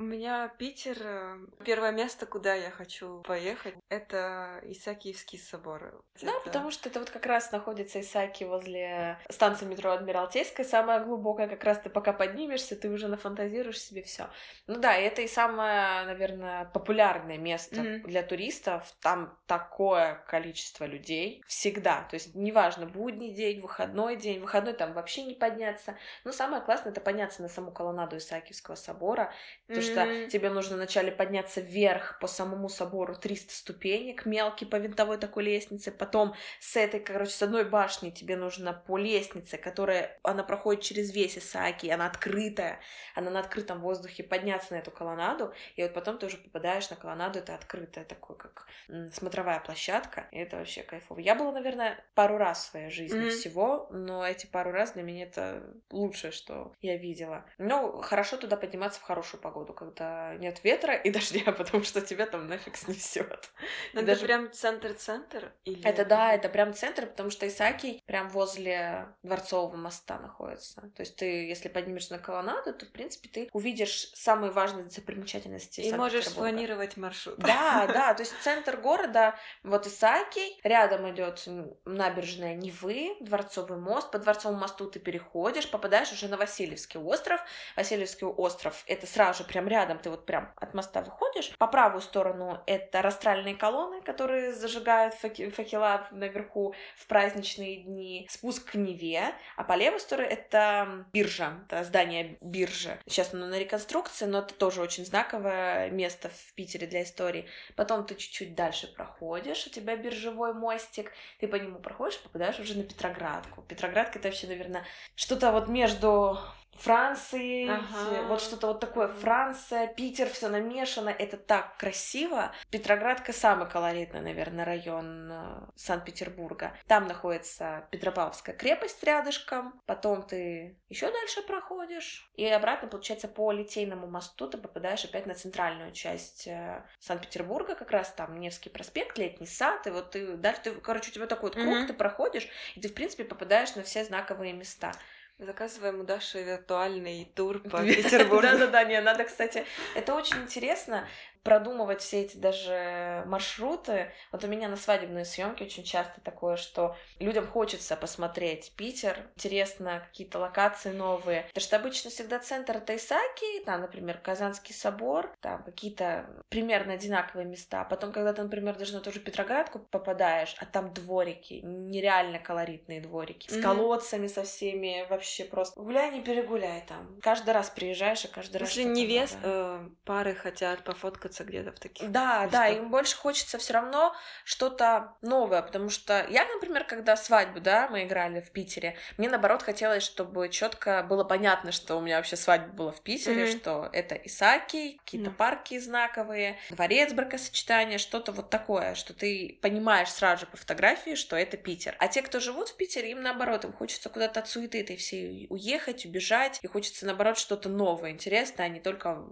[SPEAKER 2] У меня Питер, э, первое место, куда я хочу поехать, это Исаакиевский собор.
[SPEAKER 1] Да, потому что это вот как раз находится Исаки возле станции метро Адмиралтейская, самая глубокая, как раз ты пока поднимешься, ты уже нафантазируешь себе все. Ну да, это и самое, наверное, популярное место
[SPEAKER 2] Мгм.
[SPEAKER 1] для туристов. Там такое количество людей всегда. То есть неважно, будний день, выходной день, выходной там вообще не подняться. Но самое классное это подняться на саму колоннаду Исаакиевского собора, потому что тебе нужно вначале подняться вверх по самому собору 300 ступенек, мелкий по винтовой такой лестнице, потом с этой, короче, с одной башни тебе нужно по лестнице, которая, она проходит через весь Исааки, она открытая, она на открытом воздухе, подняться на эту колоннаду, и вот потом ты уже попадаешь на колоннаду, это открытая такой, как смотровая площадка, и это вообще кайфово. Я была, наверное, пару раз в своей жизни
[SPEAKER 2] Мгм.
[SPEAKER 1] всего, но эти пару раз для меня это лучшее, что я видела. Ну, хорошо туда подниматься в хорошую погоду, когда нет ветра и дождя, потому что тебя там нафиг снесет.
[SPEAKER 2] Это даже... прям центр-центр?
[SPEAKER 1] Или... Это да, это прям центр, потому что Исаки прям возле Дворцового моста находится. То есть ты, если поднимешься на колоннаду, то, в принципе, ты увидишь самые важные достопримечательности
[SPEAKER 2] И можешь спланировать маршрут.
[SPEAKER 1] Да, да, то есть центр города, вот Исаки, рядом идет набережная Невы, Дворцовый мост, по Дворцовому мосту ты переходишь, попадаешь уже на Васильевский остров. Васильевский остров — это сразу же прям рядом, ты вот прям от моста выходишь. По правую сторону это растральные колонны, которые зажигают факела наверху в праздничные дни, спуск к Неве, а по левой стороне это биржа, это здание биржи. Сейчас оно на реконструкции, но это тоже очень знаковое место в Питере для истории. Потом ты чуть-чуть дальше проходишь, у тебя биржевой мостик, ты по нему проходишь, попадаешь уже на Петроградку. Петроградка это вообще, наверное, что-то вот между Франции, ага. вот что-то вот такое. Франция, Питер, все намешано, это так красиво. Петроградка самый колоритный, наверное, район э, Санкт-Петербурга. Там находится Петропавловская крепость рядышком, потом ты еще дальше проходишь, и обратно, получается, по Литейному мосту ты попадаешь опять на центральную часть э, Санкт-Петербурга, как раз там Невский проспект, Летний сад, и вот ты дальше, ты, короче, у тебя такой вот круг, mm-hmm. ты проходишь, и ты, в принципе, попадаешь на все знаковые места.
[SPEAKER 2] Заказываем у Даши виртуальный тур по Петербургу.
[SPEAKER 1] Да-да-да, не, надо, кстати, это очень интересно продумывать все эти даже маршруты. Вот у меня на свадебные съемки очень часто такое, что людям хочется посмотреть Питер, интересно какие-то локации новые. Потому что обычно всегда центр это Исаки, там, например, Казанский собор, там какие-то примерно одинаковые места. Потом, когда ты, например, даже на ту же Петроградку попадаешь, а там дворики, нереально колоритные дворики, с колодцами со всеми, вообще просто гуляй, не перегуляй там. Каждый раз приезжаешь, и каждый раз...
[SPEAKER 2] Если невест, э, пары хотят пофоткаться находятся где-то в таких.
[SPEAKER 1] Да, местах. да, им больше хочется все равно что-то новое, потому что я, например, когда свадьбу, да, мы играли в Питере, мне наоборот хотелось, чтобы четко было понятно, что у меня вообще свадьба была в Питере, mm-hmm. что это Исаки, какие-то mm-hmm. парки знаковые, дворец бракосочетания, что-то вот такое, что ты понимаешь сразу же по фотографии, что это Питер. А те, кто живут в Питере, им наоборот, им хочется куда-то от суеты этой всей уехать, убежать, и хочется наоборот что-то новое, интересное, а не только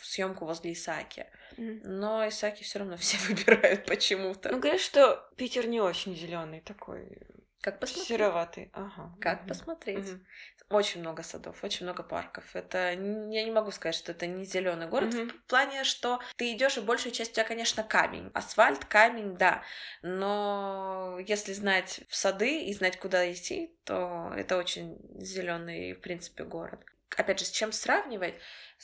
[SPEAKER 1] в съемку возле Исаки. Но Исаки все равно все выбирают почему-то.
[SPEAKER 2] Ну, говорят, что Питер не очень зеленый такой.
[SPEAKER 1] Как посмотреть?
[SPEAKER 2] Сероватый, ага.
[SPEAKER 1] Как угу. посмотреть? Угу. Очень много садов, очень много парков. Это я не могу сказать, что это не зеленый город угу. в плане, что ты идешь и большая часть у тебя, конечно, камень, асфальт, камень, да. Но если знать в сады и знать, куда идти, то это очень зеленый, в принципе, город. Опять же, с чем сравнивать?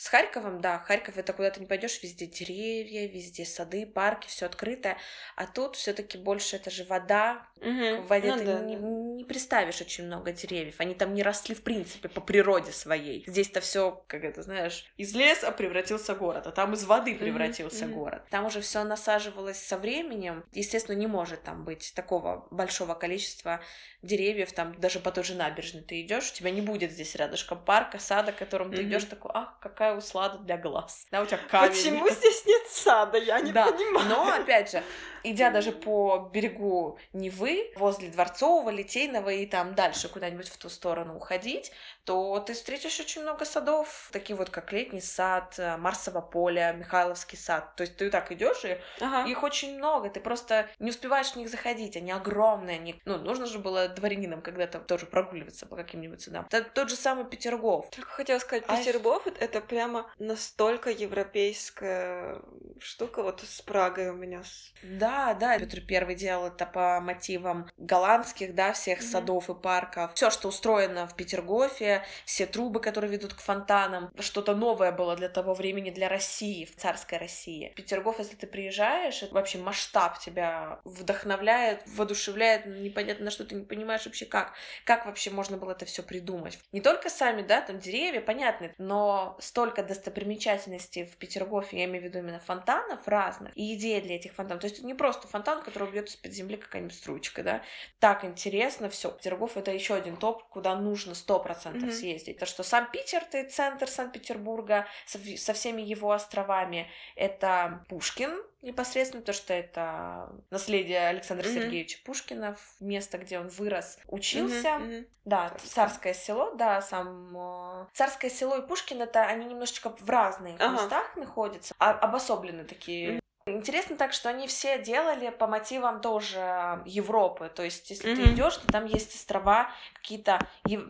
[SPEAKER 1] С Харьковом, да, Харьков это куда ты не пойдешь, везде деревья, везде сады, парки, все открытое. А тут все-таки больше это же вода. Угу. В воде ну, ты да, не, да. не представишь очень много деревьев. Они там не росли в принципе по природе своей. Здесь-то все, как это знаешь, из леса превратился город, а там из воды превратился угу. город. Там уже все насаживалось со временем. Естественно, не может там быть такого большого количества деревьев, там даже по той же набережной ты идешь, у тебя не будет здесь рядышком парка, сада, к которому ты идешь такой, ах, какая услада для глаз. Да, у тебя камень.
[SPEAKER 2] Почему здесь нет сада? Я не
[SPEAKER 1] да.
[SPEAKER 2] понимаю.
[SPEAKER 1] Но, опять же, идя даже по берегу Невы, возле Дворцового, Литейного и там дальше куда-нибудь в ту сторону уходить, то ты встретишь очень много садов, такие вот как Летний сад, э, Марсово поле, Михайловский сад. То есть ты так идешь и ага. их очень много, ты просто не успеваешь в них заходить, они огромные, они... ну, нужно же было дворянинам когда-то тоже прогуливаться по каким-нибудь судам. Это тот же самый Петергоф.
[SPEAKER 2] Только хотела сказать, а... Петергоф — это прямо настолько европейская штука, вот с Прагой у меня.
[SPEAKER 1] Да, да, Петр Первый делал это по мотивам голландских, да, всех mm-hmm. садов и парков. Все, что устроено в Петергофе, все трубы, которые ведут к фонтанам, что-то новое было для того времени, для России, в царской России. Петергоф, если ты приезжаешь, это вообще масштаб тебя вдохновляет, воодушевляет, непонятно на что ты не понимаешь вообще как, как вообще можно было это все придумать. Не только сами, да, там деревья, понятно, но столько достопримечательностей в Петергофе, я имею в виду именно фонтанов разных, и идеи для этих фонтанов. То есть не просто фонтан, который бьет из-под земли какая-нибудь струечка, да. Так интересно все. Петергоф это еще один топ, куда нужно сто процентов mm-hmm. съездить. То, что сам Питер, ты центр Санкт-Петербурга со, со всеми его островами, это Пушкин, непосредственно то, что это наследие Александра mm-hmm. Сергеевича Пушкина, место, где он вырос, учился. Mm-hmm. Mm-hmm. Да, царское село, да, сам э, царское село и Пушкин это они немножечко в разных ага. местах находятся, а, обособлены такие. Интересно так, что они все делали по мотивам тоже Европы. То есть, если mm-hmm. ты идешь, то там есть острова какие-то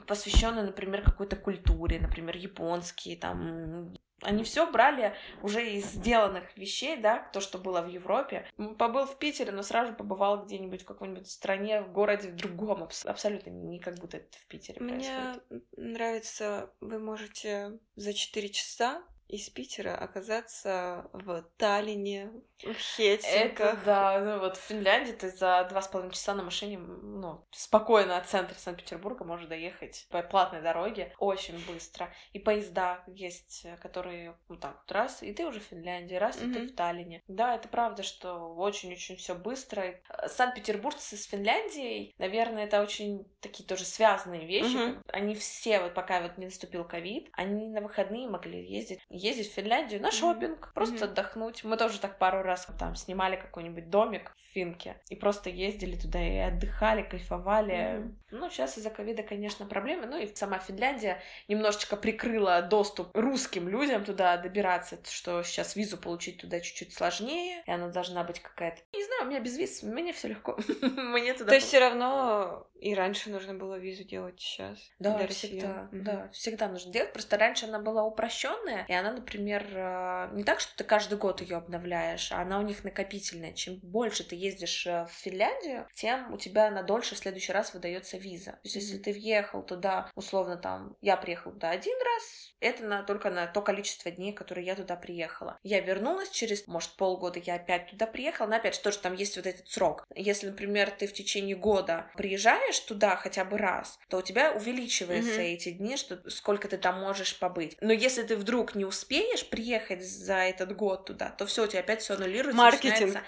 [SPEAKER 1] посвященные, например, какой-то культуре, например, японские, там они все брали уже из сделанных вещей, да, то, что было в Европе. Побыл в Питере, но сразу побывал где-нибудь в какой-нибудь стране, в городе, в другом. Абсолютно не как будто это в Питере
[SPEAKER 2] Мне
[SPEAKER 1] происходит.
[SPEAKER 2] Мне нравится, вы можете за 4 часа из Питера оказаться в Таллине, Хельсинках.
[SPEAKER 1] Это да, ну вот в Финляндии ты за два с половиной часа на машине, ну, спокойно от центра Санкт-Петербурга можешь доехать по платной дороге очень быстро. И поезда есть, которые вот так вот раз, и ты уже в Финляндии, раз, mm-hmm. и ты в Таллине. Да, это правда, что очень-очень все быстро. Санкт-Петербургцы с Финляндией, наверное, это очень такие тоже связанные вещи. Mm-hmm. Они все, вот пока вот не наступил ковид, они на выходные могли ездить ездить в Финляндию на шопинг, mm-hmm. просто mm-hmm. отдохнуть. Мы тоже так пару раз там снимали какой-нибудь домик в Финке и просто ездили туда и отдыхали, кайфовали. Mm-hmm. Ну, сейчас из-за ковида, конечно, проблемы. Ну и сама Финляндия немножечко прикрыла доступ русским людям туда добираться, что сейчас визу получить туда чуть-чуть сложнее, и она должна быть какая-то... Не знаю, у меня без виз, мне все легко. мне
[SPEAKER 2] туда... То есть все равно и раньше нужно было визу делать сейчас?
[SPEAKER 1] Да, всегда. Да, всегда нужно делать. Просто раньше она была упрощенная, и она например, э, не так, что ты каждый год ее обновляешь, а она у них накопительная. Чем больше ты ездишь э, в Финляндию, тем у тебя на дольше в следующий раз выдается виза. То есть, если ты въехал туда, условно, там, я приехал туда один раз, это на, только на то количество дней, которые я туда приехала. Я вернулась через, может, полгода, я опять туда приехала, но опять же, тоже там есть вот этот срок. Если, например, ты в течение года приезжаешь туда хотя бы раз, то у тебя увеличиваются mm-hmm. эти дни, что сколько ты там можешь побыть. Но если ты вдруг не успеешь приехать за этот год туда, то все, у тебя опять все аннулируется.
[SPEAKER 2] Маркетинг.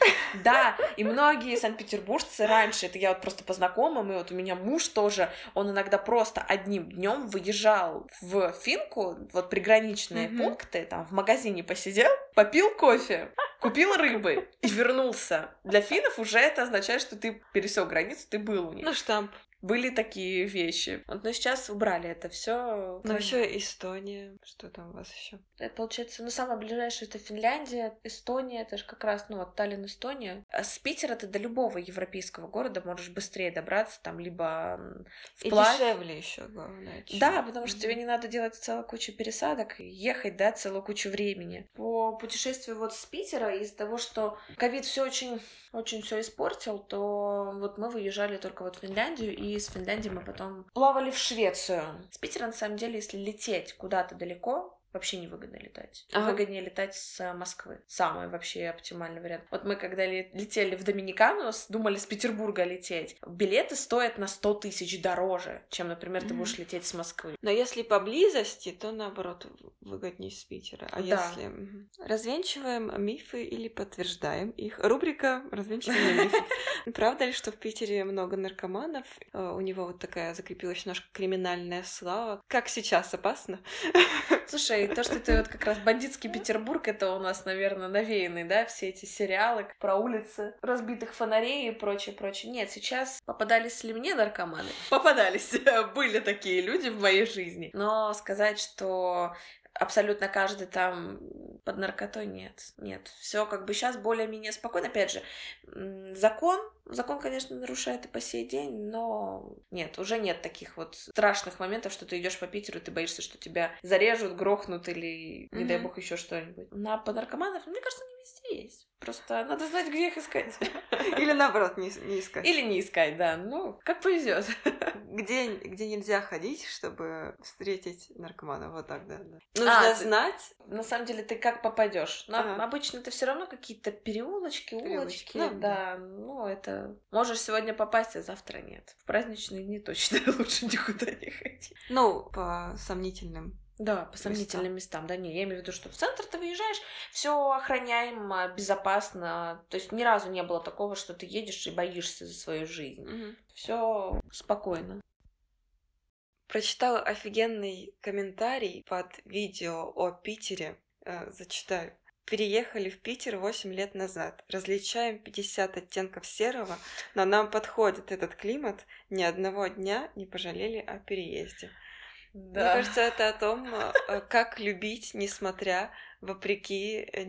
[SPEAKER 1] Да, и многие санкт-петербуржцы раньше, это я вот просто по знакомым, и вот у меня муж тоже, он иногда просто одним днем выезжал в Финку, вот приграничные mm-hmm. пункты, там в магазине посидел, попил кофе, купил рыбы и вернулся. Для финнов уже это означает, что ты пересек границу, ты был у них.
[SPEAKER 2] Ну, штамп.
[SPEAKER 1] Были такие вещи. Вот, но сейчас убрали это все.
[SPEAKER 2] Ну, еще Эстония. Что там у вас еще?
[SPEAKER 1] Это получается, ну, самое ближайшее это Финляндия, Эстония, это же как раз, ну, вот Таллин, Эстония. А с Питера ты до любого европейского города можешь быстрее добраться, там, либо
[SPEAKER 2] вплавь. И дешевле еще, главное.
[SPEAKER 1] Чем... Да, потому что mm-hmm. тебе не надо делать целую кучу пересадок, ехать, да, целую кучу времени. По путешествию вот с Питера, из-за того, что ковид все очень очень все испортил, то вот мы выезжали только вот в Финляндию, и из Финляндии мы потом плавали в Швецию. С Питера, на самом деле, если лететь куда-то далеко, вообще невыгодно летать. Ага. Выгоднее летать с Москвы. Самый вообще оптимальный вариант. Вот мы когда летели в Доминикану, думали с Петербурга лететь. Билеты стоят на 100 тысяч дороже, чем, например, ты будешь лететь с Москвы.
[SPEAKER 2] Но если поблизости, то наоборот выгоднее с Питера. А да. если развенчиваем мифы или подтверждаем их? Рубрика развенчиваем мифы. Правда ли, что в Питере много наркоманов? Э, у него вот такая закрепилась немножко криминальная слава. Как сейчас опасно?
[SPEAKER 1] Слушай, то, что ты вот как раз бандитский Петербург, это у нас, наверное, навеянный, да, все эти сериалы про улицы, разбитых фонарей и прочее, прочее. Нет, сейчас попадались ли мне наркоманы? Попадались. Были такие люди в моей жизни. Но сказать, что абсолютно каждый там под наркотой нет. Нет. Все как бы сейчас более-менее спокойно. Опять же, закон, закон, конечно, нарушает и по сей день, но нет, уже нет таких вот страшных моментов, что ты идешь по Питеру, ты боишься, что тебя зарежут, грохнут или, не mm-hmm. дай бог, еще что-нибудь. На по наркоманов, мне кажется, везде есть. Просто надо знать, где их искать.
[SPEAKER 2] Или наоборот, не, не искать.
[SPEAKER 1] Или не искать, да. Ну, как повезет.
[SPEAKER 2] Где, где нельзя ходить, чтобы встретить наркомана. Вот так, да. да. Нужно а, знать.
[SPEAKER 1] Ты, на самом деле, ты как попадешь? Ага. Обычно это все равно какие-то переулочки, улочки. Ну, да. да. Ну, это. Можешь сегодня попасть, а завтра нет. В праздничные дни точно лучше никуда не ходить.
[SPEAKER 2] Ну, по сомнительным
[SPEAKER 1] да, по сомнительным местам. местам. Да, не, я имею в виду, что в центр ты выезжаешь, все охраняемо, безопасно. То есть ни разу не было такого, что ты едешь и боишься за свою жизнь. Угу. Все спокойно.
[SPEAKER 2] Прочитала офигенный комментарий под видео о Питере. Э, зачитаю. переехали в Питер 8 лет назад. Различаем 50 оттенков серого, но нам подходит этот климат. Ни одного дня не пожалели о переезде. Да. Мне кажется, это о том, э, как любить, несмотря вопреки э,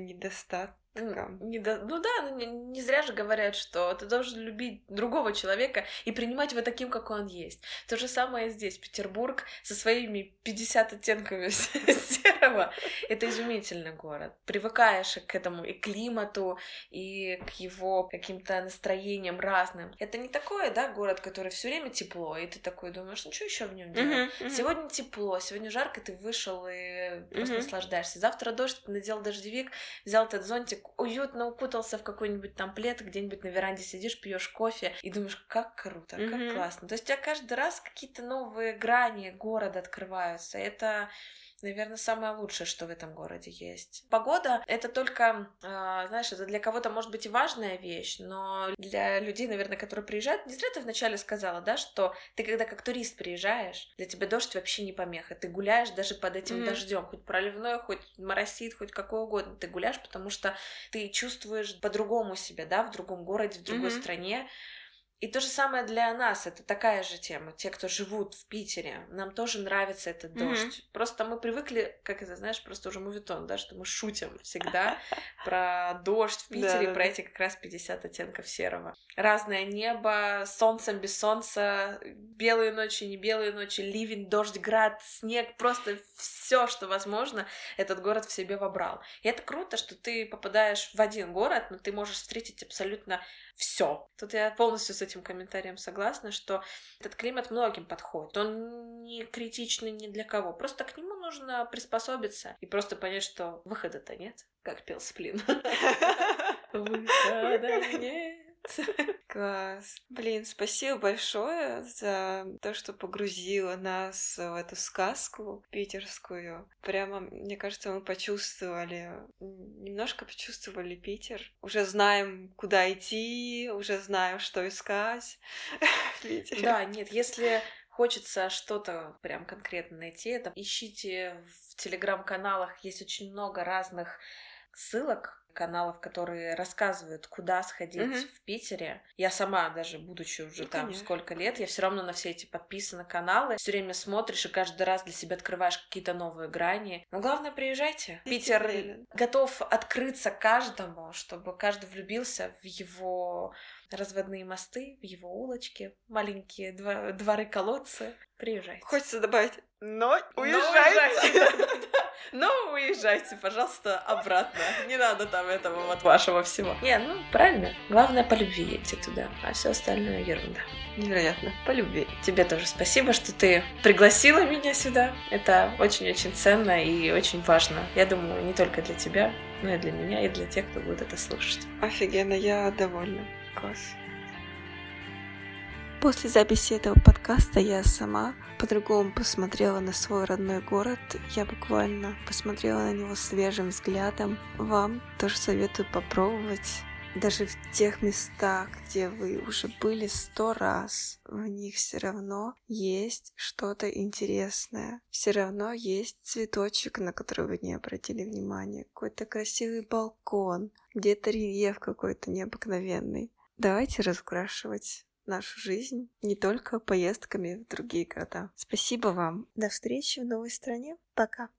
[SPEAKER 2] недостаткам
[SPEAKER 1] не до... Ну да, ну не, не зря же говорят, что ты должен любить другого человека и принимать его таким, как он есть. То же самое здесь. Петербург со своими 50 оттенками серого. Это изумительный город. Привыкаешь к этому и климату, и к его каким-то настроениям разным. Это не такое, да, город, который все время тепло, и ты такой думаешь, ну что еще в нем делать? Uh-huh, uh-huh. Сегодня тепло, сегодня жарко, ты вышел и просто uh-huh. наслаждаешься. Завтра дождь, ты надел дождевик, взял этот зонтик, уютно укутался в какой-нибудь там плед, где-нибудь на веранде сидишь, пьешь кофе и думаешь, как круто, как mm-hmm. классно. То есть у тебя каждый раз какие-то новые грани города открываются. Это наверное, самое лучшее, что в этом городе есть. Погода — это только, э, знаешь, это для кого-то может быть и важная вещь, но для людей, наверное, которые приезжают, не зря ты вначале сказала, да, что ты когда как турист приезжаешь, для тебя дождь вообще не помеха, ты гуляешь даже под этим mm. дождем, хоть проливной, хоть моросит, хоть какой угодно, ты гуляешь, потому что ты чувствуешь по-другому себя, да, в другом городе, в другой mm-hmm. стране, и то же самое для нас, это такая же тема. Те, кто живут в Питере, нам тоже нравится этот дождь. Mm-hmm. Просто мы привыкли, как это, знаешь, просто уже мувитон, да, что мы шутим всегда про дождь в Питере, про эти как раз 50 оттенков серого. Разное небо, солнцем, без солнца, белые ночи, не белые ночи, ливень, дождь, град, снег, просто все, что возможно, этот город в себе вобрал. И это круто, что ты попадаешь в один город, но ты можешь встретить абсолютно все. Тут я полностью с этим комментарием согласна, что этот климат многим подходит. Он не критичный ни для кого. Просто к нему нужно приспособиться и просто понять, что выхода-то нет, как пел Сплин. Выхода
[SPEAKER 2] нет. Класс. Блин, спасибо большое за то, что погрузила нас в эту сказку питерскую. Прямо, мне кажется, мы почувствовали, немножко почувствовали Питер. Уже знаем, куда идти, уже знаем, что искать.
[SPEAKER 1] Да, нет, если хочется что-то прям конкретно найти, это ищите в телеграм-каналах, есть очень много разных ссылок каналов, которые рассказывают, куда сходить mm-hmm. в Питере. Я сама даже, будучи уже ну, там конечно. сколько лет, я все равно на все эти подписаны каналы. Все время смотришь и каждый раз для себя открываешь какие-то новые грани. Но главное, приезжайте. Питер, Питер готов открыться каждому, чтобы каждый влюбился в его разводные мосты, в его улочки, маленькие дворы-колодцы. Приезжайте.
[SPEAKER 2] Хочется добавить, но уезжайте.
[SPEAKER 1] Но уезжайте, пожалуйста, обратно. Не надо там этого вот вашего всего. Не, ну правильно. Главное по любви едьте туда, а все остальное ерунда.
[SPEAKER 2] Невероятно. По любви.
[SPEAKER 1] Тебе тоже спасибо, что ты пригласила меня сюда. Это очень-очень ценно и очень важно. Я думаю, не только для тебя, но и для меня, и для тех, кто будет это слушать.
[SPEAKER 2] Офигенно, я довольна. Класс. После записи этого подкаста я сама по-другому посмотрела на свой родной город. Я буквально посмотрела на него свежим взглядом. Вам тоже советую попробовать. Даже в тех местах, где вы уже были сто раз, в них все равно есть что-то интересное. Все равно есть цветочек, на который вы не обратили внимания. Какой-то красивый балкон, где-то рельеф какой-то необыкновенный. Давайте разукрашивать нашу жизнь не только поездками в другие города. Спасибо вам. До встречи в новой стране. Пока.